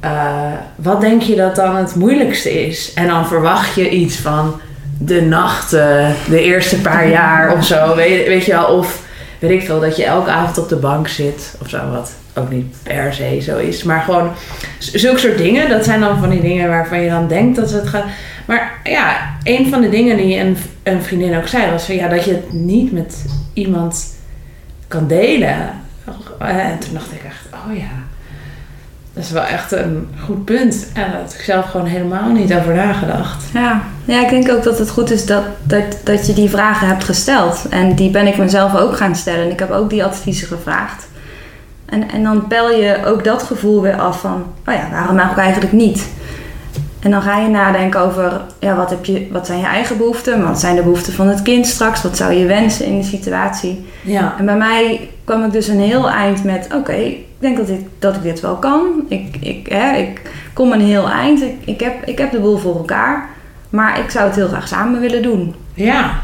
eh, wat denk je dat dan het moeilijkste is? En dan verwacht je iets van de nachten, de eerste paar jaar of zo. Weet, weet je wel, of weet ik veel, dat je elke avond op de bank zit of zo. Wat ook niet per se zo is. Maar gewoon zulke soort dingen. Dat zijn dan van die dingen waarvan je dan denkt dat het gaat... Maar ja, een van de dingen die een, een vriendin ook zei was van ja, dat je het niet met iemand kan delen. En toen dacht ik echt, oh ja, dat is wel echt een goed punt. En daar had ik zelf gewoon helemaal niet over nagedacht. Ja, ja ik denk ook dat het goed is dat, dat, dat je die vragen hebt gesteld. En die ben ik mezelf ook gaan stellen. En ik heb ook die adviezen gevraagd. En, en dan pel je ook dat gevoel weer af van, oh ja, waarom ook eigenlijk niet? En dan ga je nadenken over, ja, wat, heb je, wat zijn je eigen behoeften? Wat zijn de behoeften van het kind straks? Wat zou je wensen in de situatie? Ja, En bij mij kwam ik dus een heel eind met: oké, ik denk dat ik, dat ik dit wel kan. Ik, ik, hè, ik kom een heel eind. Ik, ik, heb, ik heb de boel voor elkaar. Maar ik zou het heel graag samen willen doen. ja,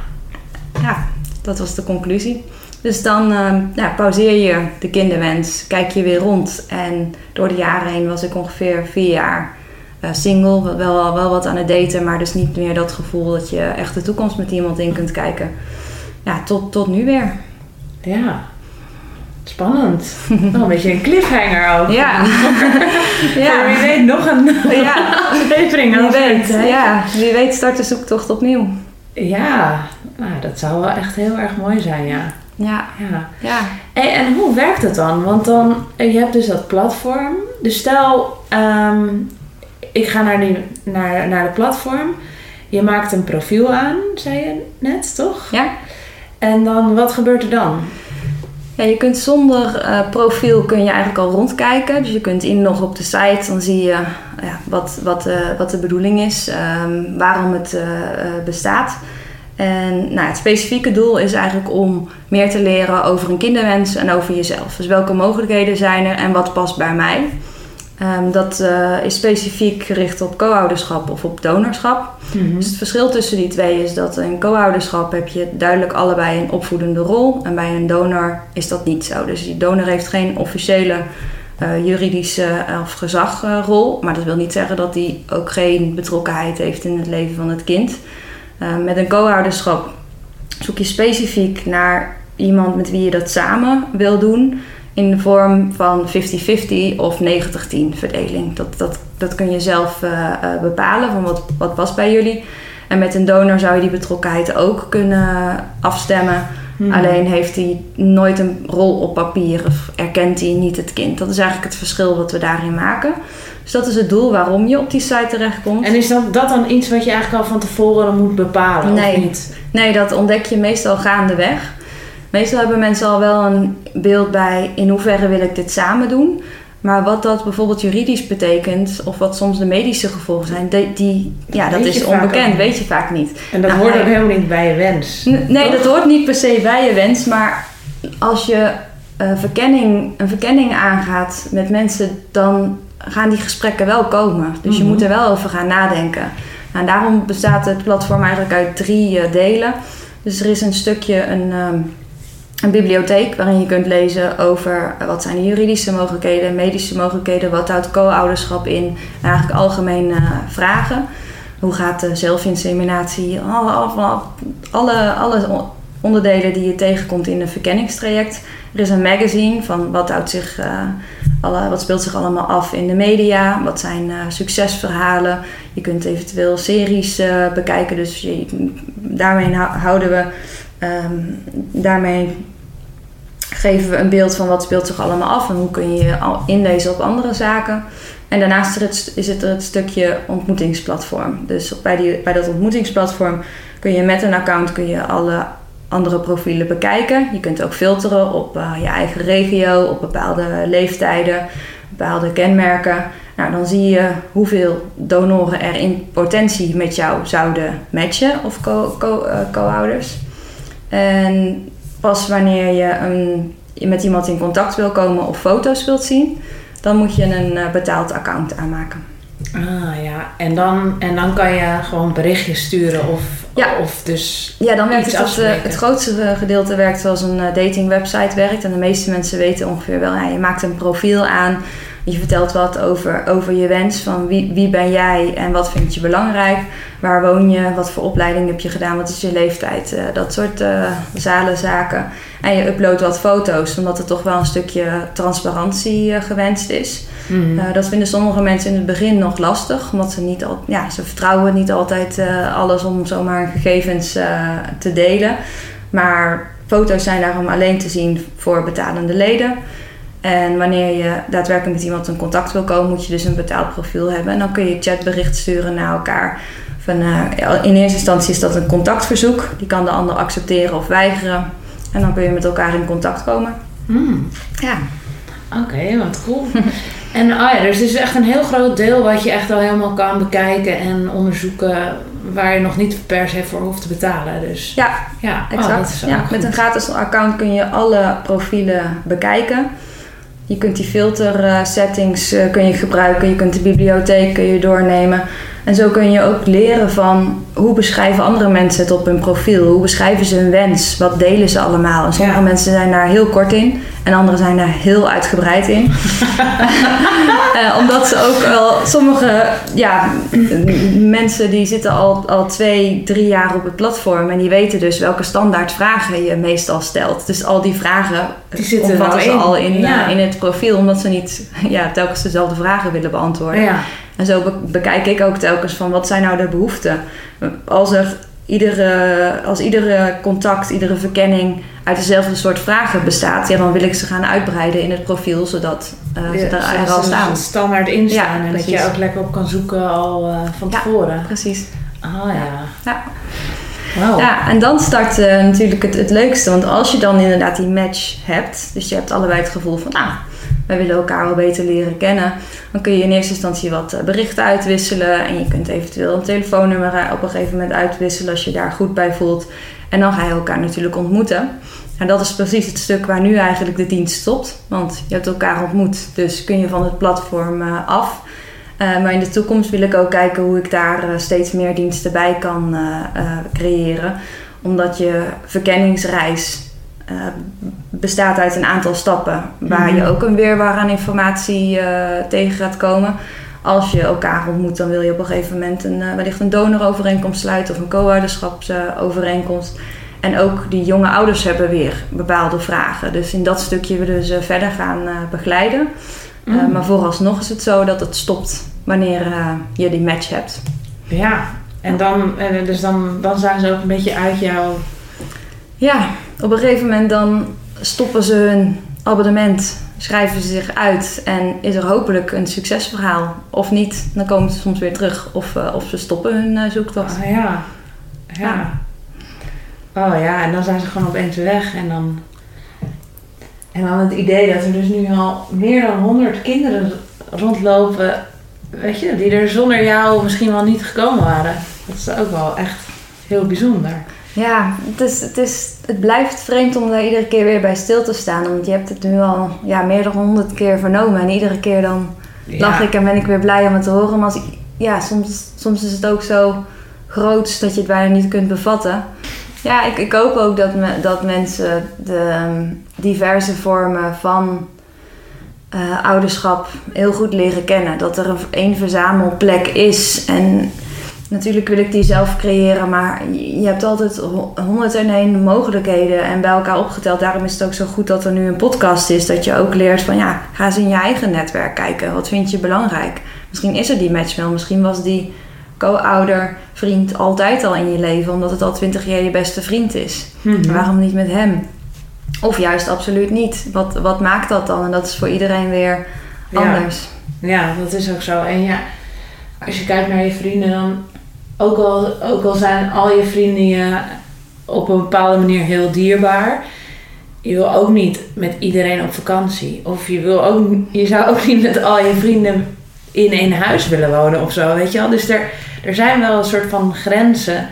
Ja, dat was de conclusie. Dus dan eh, ja, pauzeer je de kinderwens, kijk je weer rond. En door de jaren heen was ik ongeveer vier jaar eh, single. Wel, wel wat aan het daten, maar dus niet meer dat gevoel dat je echt de toekomst met iemand in kunt kijken. Ja, tot, tot nu weer. ja. Spannend. Nog een beetje een cliffhanger ook. Ja. Ja. wie weet nog een Ja, aflevering. wie weet. het? Ja, wie weet start de zoektocht opnieuw. Ja, nou, dat zou wel echt heel erg mooi zijn, ja. Ja, ja. ja. Hey, en hoe werkt het dan? Want dan, eh, je hebt dus dat platform. Dus stel, ehm, ik ga naar, die, naar, naar de platform. Je maakt een profiel aan, zei je net, toch? Ja? En dan, wat gebeurt er dan? Ja, je kunt zonder eh, profiel kun je eigenlijk al rondkijken. Dus je kunt inloggen op de site. Dan zie je ja, wat, wat, eh, wat de bedoeling is. ehm, waarom het bestaat. En nou, het specifieke doel is eigenlijk om meer te leren over een kinderwens en over jezelf. Dus welke mogelijkheden zijn er en wat past bij mij. Ehm, dat eh, is specifiek gericht op co-ouderschap of op donorschap. Dus het verschil tussen die twee is dat in co-ouderschap heb je duidelijk allebei een opvoedende rol. En bij een donor is dat niet zo. Dus die donor heeft geen officiële eh, juridische eh, of gezagrol. Maar dat wil niet zeggen dat hij ook geen betrokkenheid heeft in het leven van het kind. Eh, met een co-ouderschap zoek je specifiek naar iemand met wie je dat samen wil doen. In de vorm van 50-50 of 90-10 verdeling. Dat, dat, dat kun je zelf eh, eh, bepalen van wat, wat past bij jullie. En met een donor zou je die betrokkenheid ook kunnen afstemmen. Hmm. Alleen heeft hij nooit een rol op papier of erkent hij niet het kind. Dat is eigenlijk het verschil wat we daarin maken. Dus dat is het doel waarom je op die site terechtkomt. En is dat, dat dan iets wat je eigenlijk al van tevoren moet bepalen? Nee. Of niet? Nee, dat ontdek je meestal gaandeweg. Meestal hebben mensen al wel een beeld bij in hoeverre wil ik dit samen doen. Maar wat dat bijvoorbeeld juridisch betekent, of wat soms de medische gevolgen zijn, die, die- ja, dat is onbekend, weet je vaak niet. En dat Nou, hoort ook helemaal niet bij je wens. Nee, Toch? dat hoort niet per se bij je wens, maar als je eh, verkenning, een verkenning aangaat met mensen, dan gaan die gesprekken wel komen. Dus je Mhm. moet er wel over gaan nadenken. Nou, en daarom bestaat het platform eigenlijk uit drie eh, delen. Dus er is een stukje, een, ehm, een bibliotheek waarin je kunt lezen over eh, wat zijn de juridische mogelijkheden, medische mogelijkheden, wat houdt co-ouderschap in, en eigenlijk algemene eh, vragen. Hoe gaat de zelfinseminatie, alle, alle, alle, alle onderdelen die je tegenkomt in een verkenningstraject. Er is een magazine van wat houdt zich Wat speelt zich allemaal af in de media? Wat zijn eh, succesverhalen? Je kunt eventueel series eh, bekijken. Dus daarmee hou- houden we, ehm, daarmee geven we een beeld van wat speelt zich allemaal af en hoe kun je je inlezen op andere zaken. En daarnaast er het- is het het stukje ontmoetingsplatform. Dus bij, die, bij dat ontmoetingsplatform kun je met een account kun je alle andere profielen bekijken. Je kunt ook filteren op eh, je eigen regio, op bepaalde leeftijden, bepaalde kenmerken. Nou, dan zie je hoeveel donoren er in potentie met jou zouden matchen of co- co- eh, co-ouders. En pas wanneer je een, met iemand in contact wil komen of foto's wilt zien, dan moet je een eh, betaald account aanmaken. Ah ja, en dan, en dan kan je gewoon berichtjes sturen of, Ja. of dus... Ja, dan werkt het, het, eh, het grootste eh, gedeelte werkt zoals een eh, datingwebsite werkt. En de meeste mensen weten ongeveer wel, ja, je maakt een profiel aan. Je vertelt wat over, over je wens, van wie, wie ben jij en wat vind je belangrijk. Waar woon je, wat voor opleiding heb je gedaan, wat is je leeftijd. dat soort eh zalen zaken. En je uploadt wat foto's, omdat er toch wel een stukje transparantie gewenst is. Mhm. Eh, dat vinden sommige mensen in het begin nog lastig, omdat ze niet al, ja, ze vertrouwen niet altijd eh, alles om zomaar gegevens eh, te delen. Maar foto's zijn daarom alleen te zien voor betalende leden. En wanneer je daadwerkelijk met iemand in contact wil komen, moet je dus een betaald profiel hebben. En dan kun je chatbericht sturen naar elkaar. Van, in eerste instantie is dat een contactverzoek. Die kan de ander accepteren of weigeren. En dan kun je met elkaar in contact komen. Hmm. Ja, Oké, wat cool. en ah ja, dus het is echt een heel groot deel wat je echt al helemaal kan bekijken en onderzoeken waar je nog niet per se voor hoeft te betalen. Dus ja ja, oh, Exact. ja, met een gratis account kun je alle profielen bekijken. Je kunt die filter eh, settings eh, kun je gebruiken. Je kunt de bibliotheek kun je doornemen. En zo kun je ook leren van hoe beschrijven andere mensen het op hun profiel. Hoe beschrijven ze hun wens? Wat delen ze allemaal? En sommige Ja. mensen zijn daar heel kort in. En anderen zijn daar heel uitgebreid in. Eh, omdat ze ook wel... Sommige ja, mensen die zitten al, al twee, drie jaar op het platform. En die weten dus welke standaard vragen je meestal stelt. Dus al die vragen Die zitten omvatten ze in. al in, Ja. eh, in het profiel. Omdat ze niet ja, telkens dezelfde vragen willen beantwoorden. Ja, En zo be- bekijk ik ook telkens van wat zijn nou de behoeften. Als er iedere, als iedere contact, iedere verkenning uit dezelfde soort vragen bestaat, ja, dan wil ik ze gaan uitbreiden in het profiel, zodat eh, ze Ja, er, al staan. standaard in staan Ja, en dat je ook lekker op kan zoeken al eh, van Ja. tevoren. Precies. Ah ja. Ja. Wauw. Ja, en dan start eh, natuurlijk het, het leukste. Want als je dan inderdaad die match hebt, dus je hebt allebei het gevoel van, nou, wij willen elkaar wel beter leren kennen, dan kun je in eerste instantie wat eh, berichten uitwisselen. En je kunt eventueel een telefoonnummer eh, op een gegeven moment uitwisselen als je daar goed bij voelt. En dan ga je elkaar natuurlijk ontmoeten. En dat is precies het stuk waar nu eigenlijk de dienst stopt. Want je hebt elkaar ontmoet, dus kun je van het platform eh, af. Maar in de toekomst wil ik ook kijken hoe ik daar steeds meer diensten bij kan creëren. Omdat je verkenningsreis eh, bestaat uit een aantal stappen. Waar je Mhm. ook een weerwaar aan informatie eh, tegen gaat komen. Als je elkaar ontmoet, dan wil je op een gegeven moment een, eh, wellicht een donorovereenkomst sluiten of een co-ouderschapsovereenkomst. En ook die jonge ouders hebben weer bepaalde vragen. Dus in dat stukje willen we ze verder gaan begeleiden. Eh, Mm. maar vooralsnog is het zo dat het stopt wanneer je die match hebt. Ja, en dan, dus dan, dan zijn ze ook een beetje uit jouw... Ja, op een gegeven moment dan stoppen ze hun abonnement, schrijven ze zich uit en is er hopelijk een succesverhaal. Of niet, dan komen ze soms weer terug of, eh, of ze stoppen hun eh, zoektocht. Ah ja. Ja. Oh ja, en dan zijn ze gewoon opeens weg en dan... En dan het idee dat er dus nu al meer dan 100 kinderen rondlopen, weet je, die er zonder jou misschien wel niet gekomen waren. Dat is ook wel echt heel bijzonder. Ja, het, is, het, is, het blijft vreemd om daar iedere keer weer bij stil te staan. Want je hebt het nu al ja, meer dan honderd keer vernomen. En iedere keer dan lach ik en ben ik weer blij om het te horen. Maar als ik, ja, soms, soms is het ook zo groot dat je het bijna niet kunt bevatten. Ja, ik, ik hoop ook dat, me, dat mensen de ehm, diverse vormen van eh, ouderschap heel goed leren kennen. Dat er een, een verzamelplek is. En natuurlijk wil ik die zelf creëren, maar je hebt altijd ho- 101 mogelijkheden en bij elkaar opgeteld. Daarom is het ook zo goed dat er nu een podcast is, dat je ook leert van ja, ga eens in je eigen netwerk kijken. Wat vind je belangrijk? Misschien is er die match wel, misschien was die co-ouder vriend altijd al in je leven, omdat het al 20 jaar je beste vriend is. Mhm. Waarom niet met hem? Of juist absoluut niet. Wat, wat maakt dat dan? En dat is voor iedereen weer Ja. anders. Ja, dat is ook zo. En ja, als je kijkt naar je vrienden, dan ook al, ook al zijn al je vrienden je op een bepaalde manier heel dierbaar. Je wil ook niet met iedereen op vakantie. Of je, wil ook, je zou ook niet met al je vrienden in één huis willen wonen of zo, weet je wel. Dus er, er zijn wel een soort van grenzen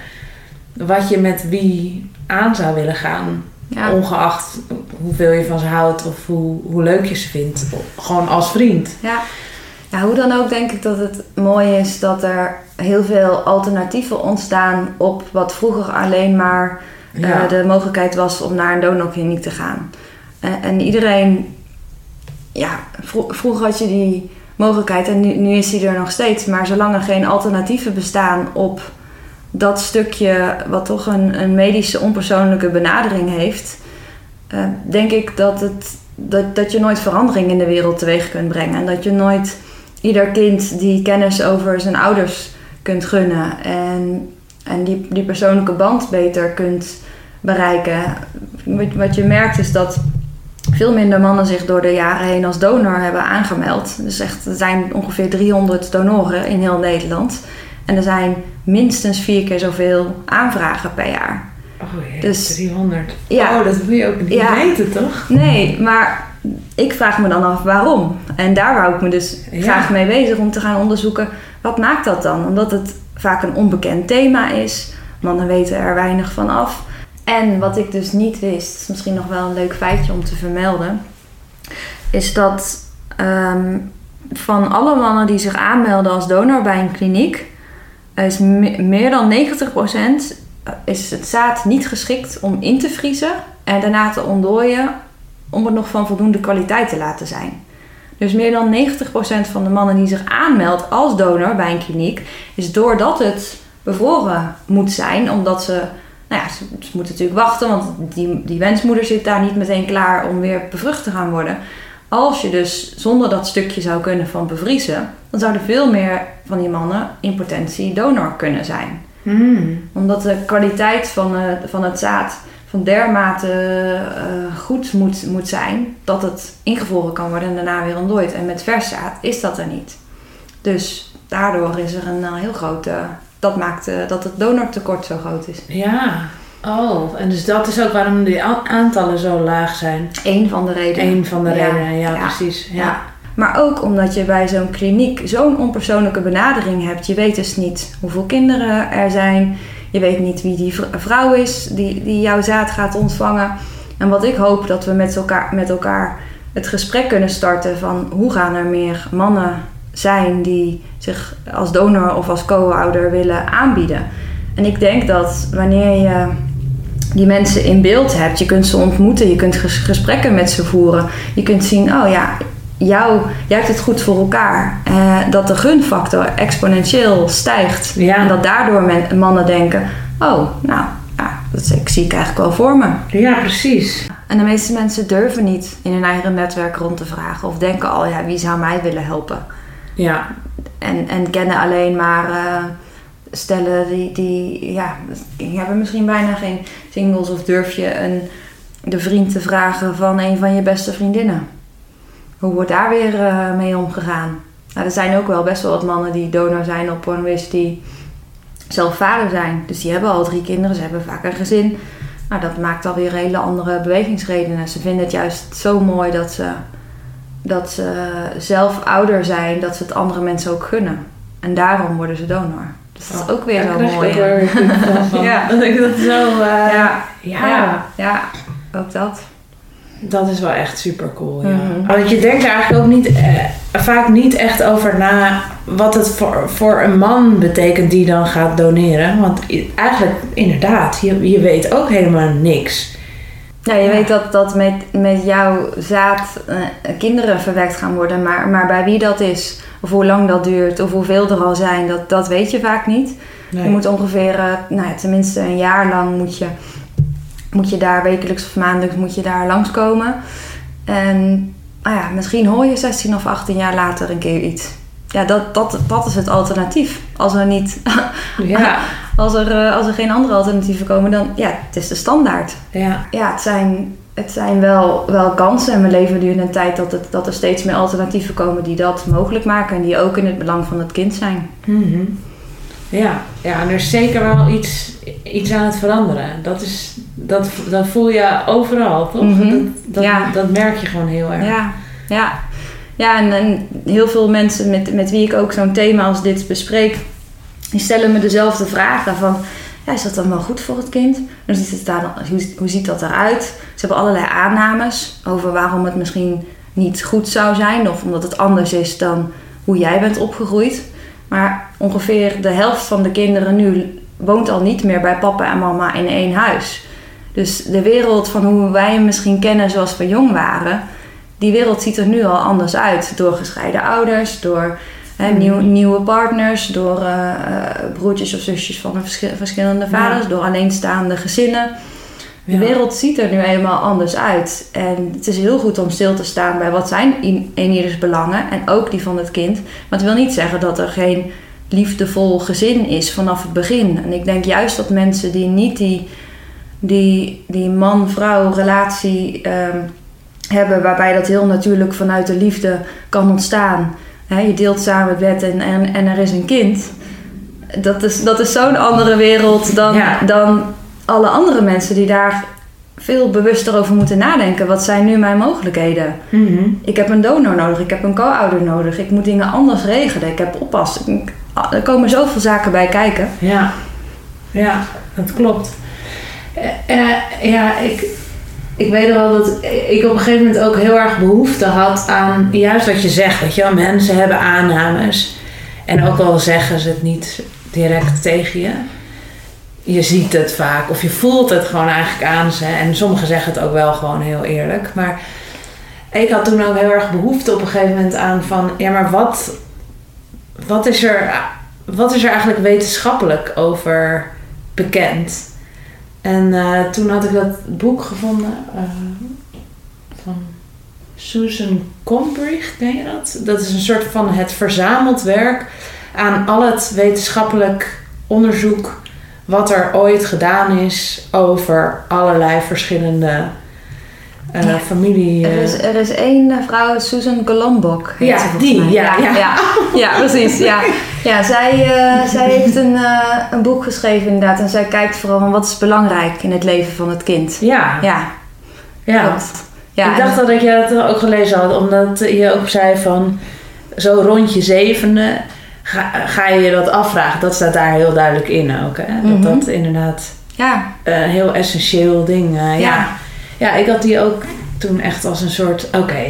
wat je met wie aan zou willen gaan. Ja. Ongeacht hoeveel je van ze houdt of hoe, hoe leuk je ze vindt. Gewoon als vriend. Ja. Ja, hoe dan ook denk ik dat het mooi is dat er heel veel alternatieven ontstaan op wat vroeger alleen maar eh, de mogelijkheid was om naar een donorkliniek te gaan. En, en iedereen, ja, vro- vroeger had je die mogelijkheid en nu, nu is die er nog steeds. Maar zolang er geen alternatieven bestaan op dat stukje wat toch een, een medische onpersoonlijke benadering heeft, eh, denk ik dat, het, dat, dat je nooit verandering in de wereld teweeg kunt brengen. En dat je nooit ieder kind die kennis over zijn ouders kunt gunnen en, en die, die persoonlijke band beter kunt bereiken. Wat, wat je merkt is dat veel minder mannen zich door de jaren heen als donor hebben aangemeld. Dus echt, er zijn ongeveer 300 donoren in heel Nederland. En er zijn minstens vier keer zoveel aanvragen per jaar. Oh Dus- 300. Ja. Oh, dat wil je ook niet Ja. weten, toch? Nee, maar ik vraag me dan af waarom. En daar wou ik me dus Ja. graag mee bezig om te gaan onderzoeken. Wat maakt dat dan? Omdat het vaak een onbekend thema is. Mannen weten er weinig van af. En wat ik dus niet wist, is misschien nog wel een leuk feitje om te vermelden. Is dat ehm, van alle mannen die zich aanmelden als donor bij een kliniek, is me- meer dan 90% is het zaad niet geschikt om in te vriezen en daarna te ontdooien om het nog van voldoende kwaliteit te laten zijn. Dus meer dan 90% van de mannen die zich aanmeldt als donor bij een kliniek, is doordat het bevroren moet zijn, omdat ze, nou ja, ze, ze moeten natuurlijk wachten, want die, die wensmoeder zit daar niet meteen klaar om weer bevrucht te gaan worden. Als je dus zonder dat stukje zou kunnen van bevriezen, dan zouden veel meer van die mannen in potentie donor kunnen zijn Hmm. omdat de kwaliteit van, eh, van het zaad van dermate eh, goed moet, moet zijn dat het ingevroren kan worden en daarna weer ontdooid. En met vers zaad is dat er niet. Dus daardoor is er een eh, heel groot. eh, dat maakt eh, dat het donortekort zo groot is. Ja. Oh, en dus dat is ook waarom die aantallen zo laag zijn. Eén van de redenen. Eén van de Ja. redenen, ja, Ja. precies. Ja. Ja. Maar ook omdat je bij zo'n kliniek zo'n onpersoonlijke benadering hebt. Je weet dus niet hoeveel kinderen er zijn. Je weet niet wie die vrouw is die, die jouw zaad gaat ontvangen. En wat ik hoop dat we met elkaar, met elkaar het gesprek kunnen starten van hoe gaan er meer mannen zijn die zich als donor of als co-ouder willen aanbieden. En ik denk dat wanneer je die mensen in beeld hebt, je kunt ze ontmoeten, je kunt ges- gesprekken met ze voeren. Je kunt zien, oh ja, jou, jij hebt het goed voor elkaar. Eh, dat de gunfactor exponentieel stijgt. Ja. En dat daardoor men- mannen denken, oh, nou, ja, dat zie ik, zie ik eigenlijk wel voor me. Ja, precies. En de meeste mensen durven niet in hun eigen netwerk rond te vragen. Of denken al, ja, wie zou mij willen helpen? Ja. En, en kennen alleen maar eh, stellen die, die, ja, die hebben misschien bijna geen singles. Of durf je een, de vriend te vragen van een van je beste vriendinnen. Hoe wordt daar weer eh, mee omgegaan? Nou, er zijn ook wel best wel wat mannen die donor zijn op Pornwish die zelf vader zijn. Dus die hebben al drie kinderen, ze hebben vaak een gezin. Nou, dat maakt alweer hele andere bewegingsredenen. Ze vinden het juist zo mooi dat ze, dat ze zelf ouder zijn, dat ze het andere mensen ook gunnen. En daarom worden ze donor. Dus dat is ook weer zo mooi. Ja. Dat ik dat zo... eh, Ja, ja. ja, ja, ook dat. Dat is wel echt super cool. Ja. Mhm. Want je denkt er eigenlijk ook niet, eh, vaak niet echt over na wat het voor, voor een man betekent die dan gaat doneren. Want eigenlijk, inderdaad, je, je weet ook helemaal niks. Ja, je Ja. weet dat, dat met, met jouw zaad eh, kinderen verwekt gaan worden, maar, maar bij wie dat is, of hoe lang dat duurt, of hoeveel er al zijn, dat, dat weet je vaak niet. Nee. Je moet ongeveer, eh, nou ja, tenminste een jaar lang moet je, moet je daar wekelijks of maandelijks moet je daar langskomen. En nou ja, misschien hoor je 16 of 18 jaar later een keer iets. Ja, dat, dat, dat is het alternatief. Als er niet, Ja, als er, eh, als er geen andere alternatieven komen, dan ja, het is de standaard. ja. Ja, het zijn, het zijn wel, wel kansen. En we leven nu in een tijd dat, het, dat er steeds meer alternatieven komen die dat mogelijk maken. En die ook in het belang van het kind zijn. Mhm. Ja, ja, en er is zeker wel iets, iets aan het veranderen. Dat, is, dat, dat voel je overal, toch? Mhm. dat, dat, Ja. dat merk je gewoon heel erg. Ja, ja. ja en, en heel veel mensen met, met wie ik ook zo'n thema als dit bespreek, die stellen me dezelfde vragen van, ja, is dat dan wel goed voor het kind? Hoe ziet, het daar hoe, hoe ziet dat eruit? Ze hebben allerlei aannames over waarom het misschien niet goed zou zijn of omdat het anders is dan hoe jij bent opgegroeid. Maar ongeveer de helft van de kinderen nu woont al niet meer bij papa en mama in één huis. Dus de wereld van hoe wij hem misschien kennen zoals we jong waren, die wereld ziet er nu al anders uit. Door gescheiden ouders, door hè, nieuw- nieuwe partners, door eh, eh, broertjes of zusjes van verschi- verschillende vaders, door alleenstaande gezinnen. De wereld ziet er nu eenmaal anders uit. En het is heel goed om stil te staan bij wat zijn in, in ieders belangen. En ook die van het kind. Maar het wil niet zeggen dat er geen liefdevol gezin is vanaf het begin. En ik denk juist dat mensen die niet die, die, die man-vrouw relatie ehm, hebben... waarbij dat heel natuurlijk vanuit de liefde kan ontstaan. Je deelt samen het bed en, en, en er is een kind. Dat is, dat is zo'n andere wereld dan, Ja. dan alle andere mensen die daar veel bewuster over moeten nadenken. Wat zijn nu mijn mogelijkheden? Mhm. Ik heb een donor nodig, ik heb een co-ouder nodig, ik moet dingen anders regelen, ik heb oppas. Er komen zoveel zaken bij kijken. Ja, ja, dat klopt. Eh, ja, ik, ik weet wel dat ik op een gegeven moment ook heel erg behoefte had aan juist wat je zegt. Weet je wel, mensen hebben aannames. En ook al zeggen ze het niet direct tegen je. Je ziet het vaak of je voelt het gewoon eigenlijk aan ze. En sommigen zeggen het ook wel gewoon heel eerlijk. Maar ik had toen ook heel erg behoefte op een gegeven moment aan van... Ja, maar wat, wat, is, er, wat is er eigenlijk wetenschappelijk over bekend? En eh, toen had ik dat boek gevonden eh, van Susan Combrich, ken je dat? Dat is een soort van het verzameld werk aan al het wetenschappelijk onderzoek wat er ooit gedaan is over allerlei verschillende Ja. familie... Er eh, is, er is één eh, vrouw, Susan Golombok. Ja, ze die, ja, ja. ja. Ja, precies. Ja, ja zij, zij heeft een, een boek geschreven inderdaad. En zij kijkt vooral van wat is belangrijk in het leven van het kind. ja, Ja, ja. klopt. Ja, ik dacht dat ik je dat ook gelezen had, omdat je ook zei van zo rond je zevende ga, ga je je dat afvragen. Dat staat daar heel duidelijk in ook. Hè? Dat Mhm. dat inderdaad ja, een heel essentieel ding. eh, ja. Ja. ja, ik had die ook toen echt als een soort: oké,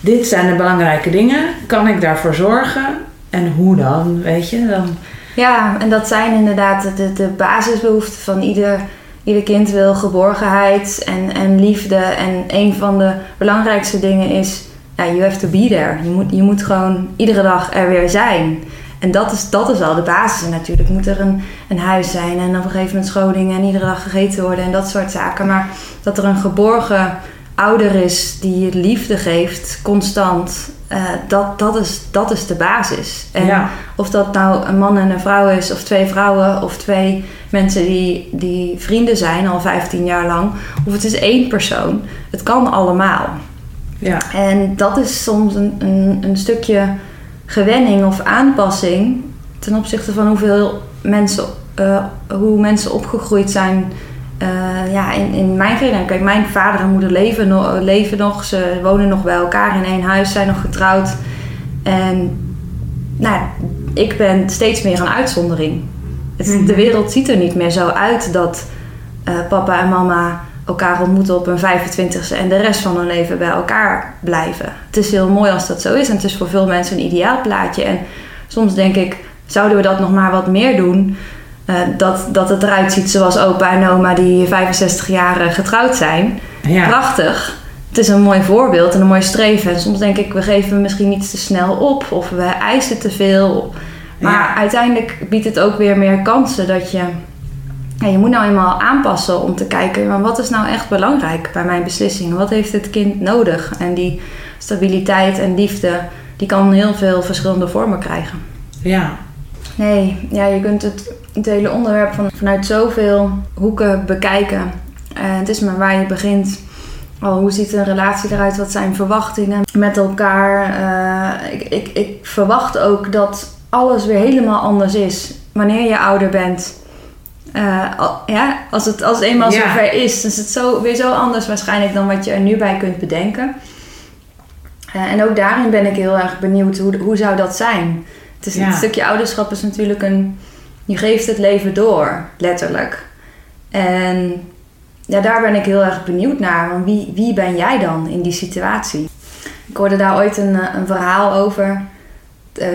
dit zijn de belangrijke dingen. Kan ik daarvoor zorgen? En hoe dan? Weet je dan? Ja, en dat zijn inderdaad de, de basisbehoeften van ieder, ieder kind wil geborgenheid en, en liefde. En een van de belangrijkste dingen is, ja, you have to be there. Je moet, je moet gewoon iedere dag er weer zijn. En dat is, dat is al de basis. En natuurlijk moet er een, een huis zijn en op een gegeven moment scholing en iedere dag gegeten worden en dat soort zaken. Maar dat er een geborgen ouder is die je liefde geeft, constant, eh, dat, dat, is, dat is de basis. En ja. of dat nou een man en een vrouw is, of twee vrouwen, of twee mensen die, die vrienden zijn al 15 jaar lang, of het is één persoon. Het kan allemaal. Ja. En dat is soms een, een, een stukje gewenning of aanpassing ten opzichte van hoeveel mensen, eh, hoe mensen opgegroeid zijn. eh, ja, in, in mijn kring. Kijk, mijn vader en moeder leven, no- leven nog. Ze wonen nog bij elkaar in één huis, zijn nog getrouwd. En nou, ik ben steeds meer een uitzondering. Het, Mhm. De wereld ziet er niet meer zo uit dat eh, papa en mama elkaar ontmoeten op hun 25ste en de rest van hun leven bij elkaar blijven. Het is heel mooi als dat zo is en het is voor veel mensen een ideaal plaatje. En soms denk ik, zouden we dat nog maar wat meer doen? Eh, dat, dat het eruit ziet zoals opa en oma die 65 jaar getrouwd zijn. ja. Prachtig. Het is een mooi voorbeeld en een mooi streven. En soms denk ik, we geven misschien iets te snel op of we eisen te veel. Maar Ja. uiteindelijk biedt het ook weer meer kansen dat je... Ja, je moet nou eenmaal aanpassen om te kijken... Maar wat is nou echt belangrijk bij mijn beslissingen? Wat heeft het kind nodig? En die stabiliteit en liefde... die kan heel veel verschillende vormen krijgen. Ja. Nee, ja, je kunt het, het hele onderwerp van, vanuit zoveel hoeken bekijken. Eh, het is maar waar je begint. Oh, hoe ziet een relatie eruit? Wat zijn verwachtingen met elkaar? Eh, ik, ik, ik verwacht ook dat alles weer helemaal anders is wanneer je ouder bent. Eh, al- ja, als het, als het eenmaal Ja. zover is, is het zo, weer zo anders waarschijnlijk dan wat je er nu bij kunt bedenken. Eh, en ook daarin ben ik heel erg benieuwd, hoe, hoe zou dat zijn? Het, is, Ja. het stukje ouderschap is natuurlijk een... Je geeft het leven door, letterlijk. En ja, daar ben ik heel erg benieuwd naar. Want wie, wie ben jij dan in die situatie? Ik hoorde daar ooit een, eh, een verhaal over.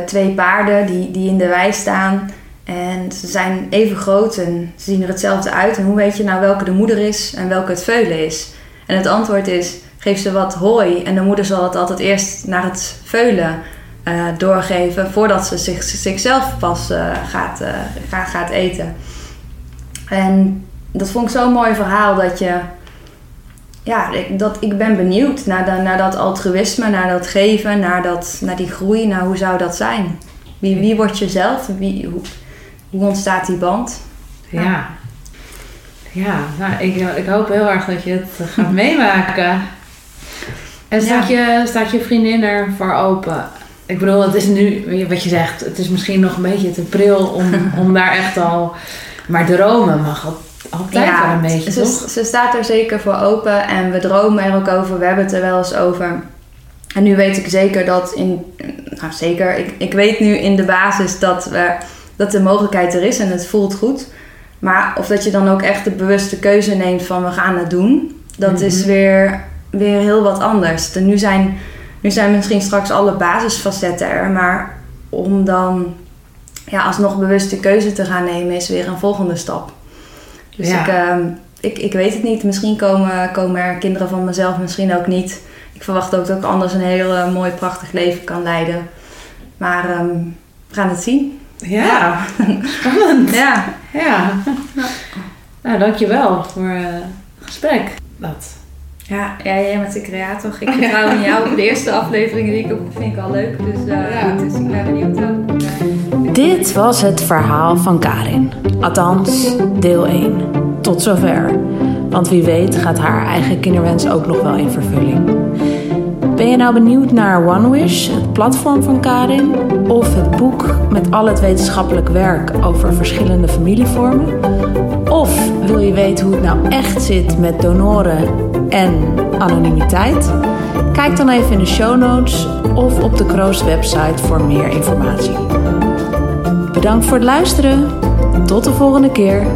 Twee paarden die, die in de wei staan. En ze zijn even groot en ze zien er hetzelfde uit. En hoe weet je nou welke de moeder is en welke het veulen is? En het antwoord is, geef ze wat hooi. En de moeder zal het altijd eerst naar het veulen eh, doorgeven... voordat ze zich, zichzelf pas eh, gaat, eh, gaat, gaat eten. En dat vond ik zo'n mooi verhaal dat je... Ja, ik, dat, ik ben benieuwd naar dat altruïsme, naar dat geven, naar, dat, naar die groei. Naar hoe zou dat zijn? Wie, wie wordt jezelf? Wie, hoe, hoe ontstaat die band? Ja. Ja, nou, ik, ik hoop heel erg dat je het gaat meemaken. En staat, je, staat je vriendin er voor open? Ik bedoel, het is nu, wat je zegt, het is misschien nog een beetje te pril om, om daar echt al... Maar dromen mag al- altijd wel een beetje, ze, toch? ze staat er zeker voor open en we dromen er ook over. We hebben het er wel eens over. En nu weet ik zeker dat in... Nou, zeker. Ik, ik weet nu in de basis dat, we, dat de mogelijkheid er is en het voelt goed. Maar of dat je dan ook echt de bewuste keuze neemt van we gaan het doen. Dat is Mhm. weer, weer heel wat anders. En nu zijn, nu zijn misschien straks alle basisfacetten er. Maar om dan ja, alsnog bewuste keuze te gaan nemen is weer een volgende stap. Dus Ja. ik, ehm, ik, ik weet het niet. Misschien komen, komen er kinderen van mezelf, misschien ook niet. Ik verwacht ook dat ik anders een heel eh, mooi, prachtig leven kan leiden. Maar ehm, we gaan het zien. Ja, spannend. Ja, Ja. Nou, dankjewel voor eh, het gesprek. Dat. ja, ja jij bent de creator. Ik vertrouw in jou. De eerste afleveringen die ik op vind ik al leuk. Dus, eh, Ja. dus ik ben benieuwd ook. Dit was het verhaal van Karin. Althans, deel 1. Tot zover. Want wie weet gaat haar eigen kinderwens ook nog wel in vervulling. Ben je nou benieuwd naar One Wish, het platform van Karin? Of het boek met al het wetenschappelijk werk over verschillende familievormen? Of wil je weten hoe het nou echt zit met donoren en anonimiteit? Kijk dan even in de show notes of op de Kroost website voor meer informatie. Bedankt voor het luisteren. Tot de volgende keer.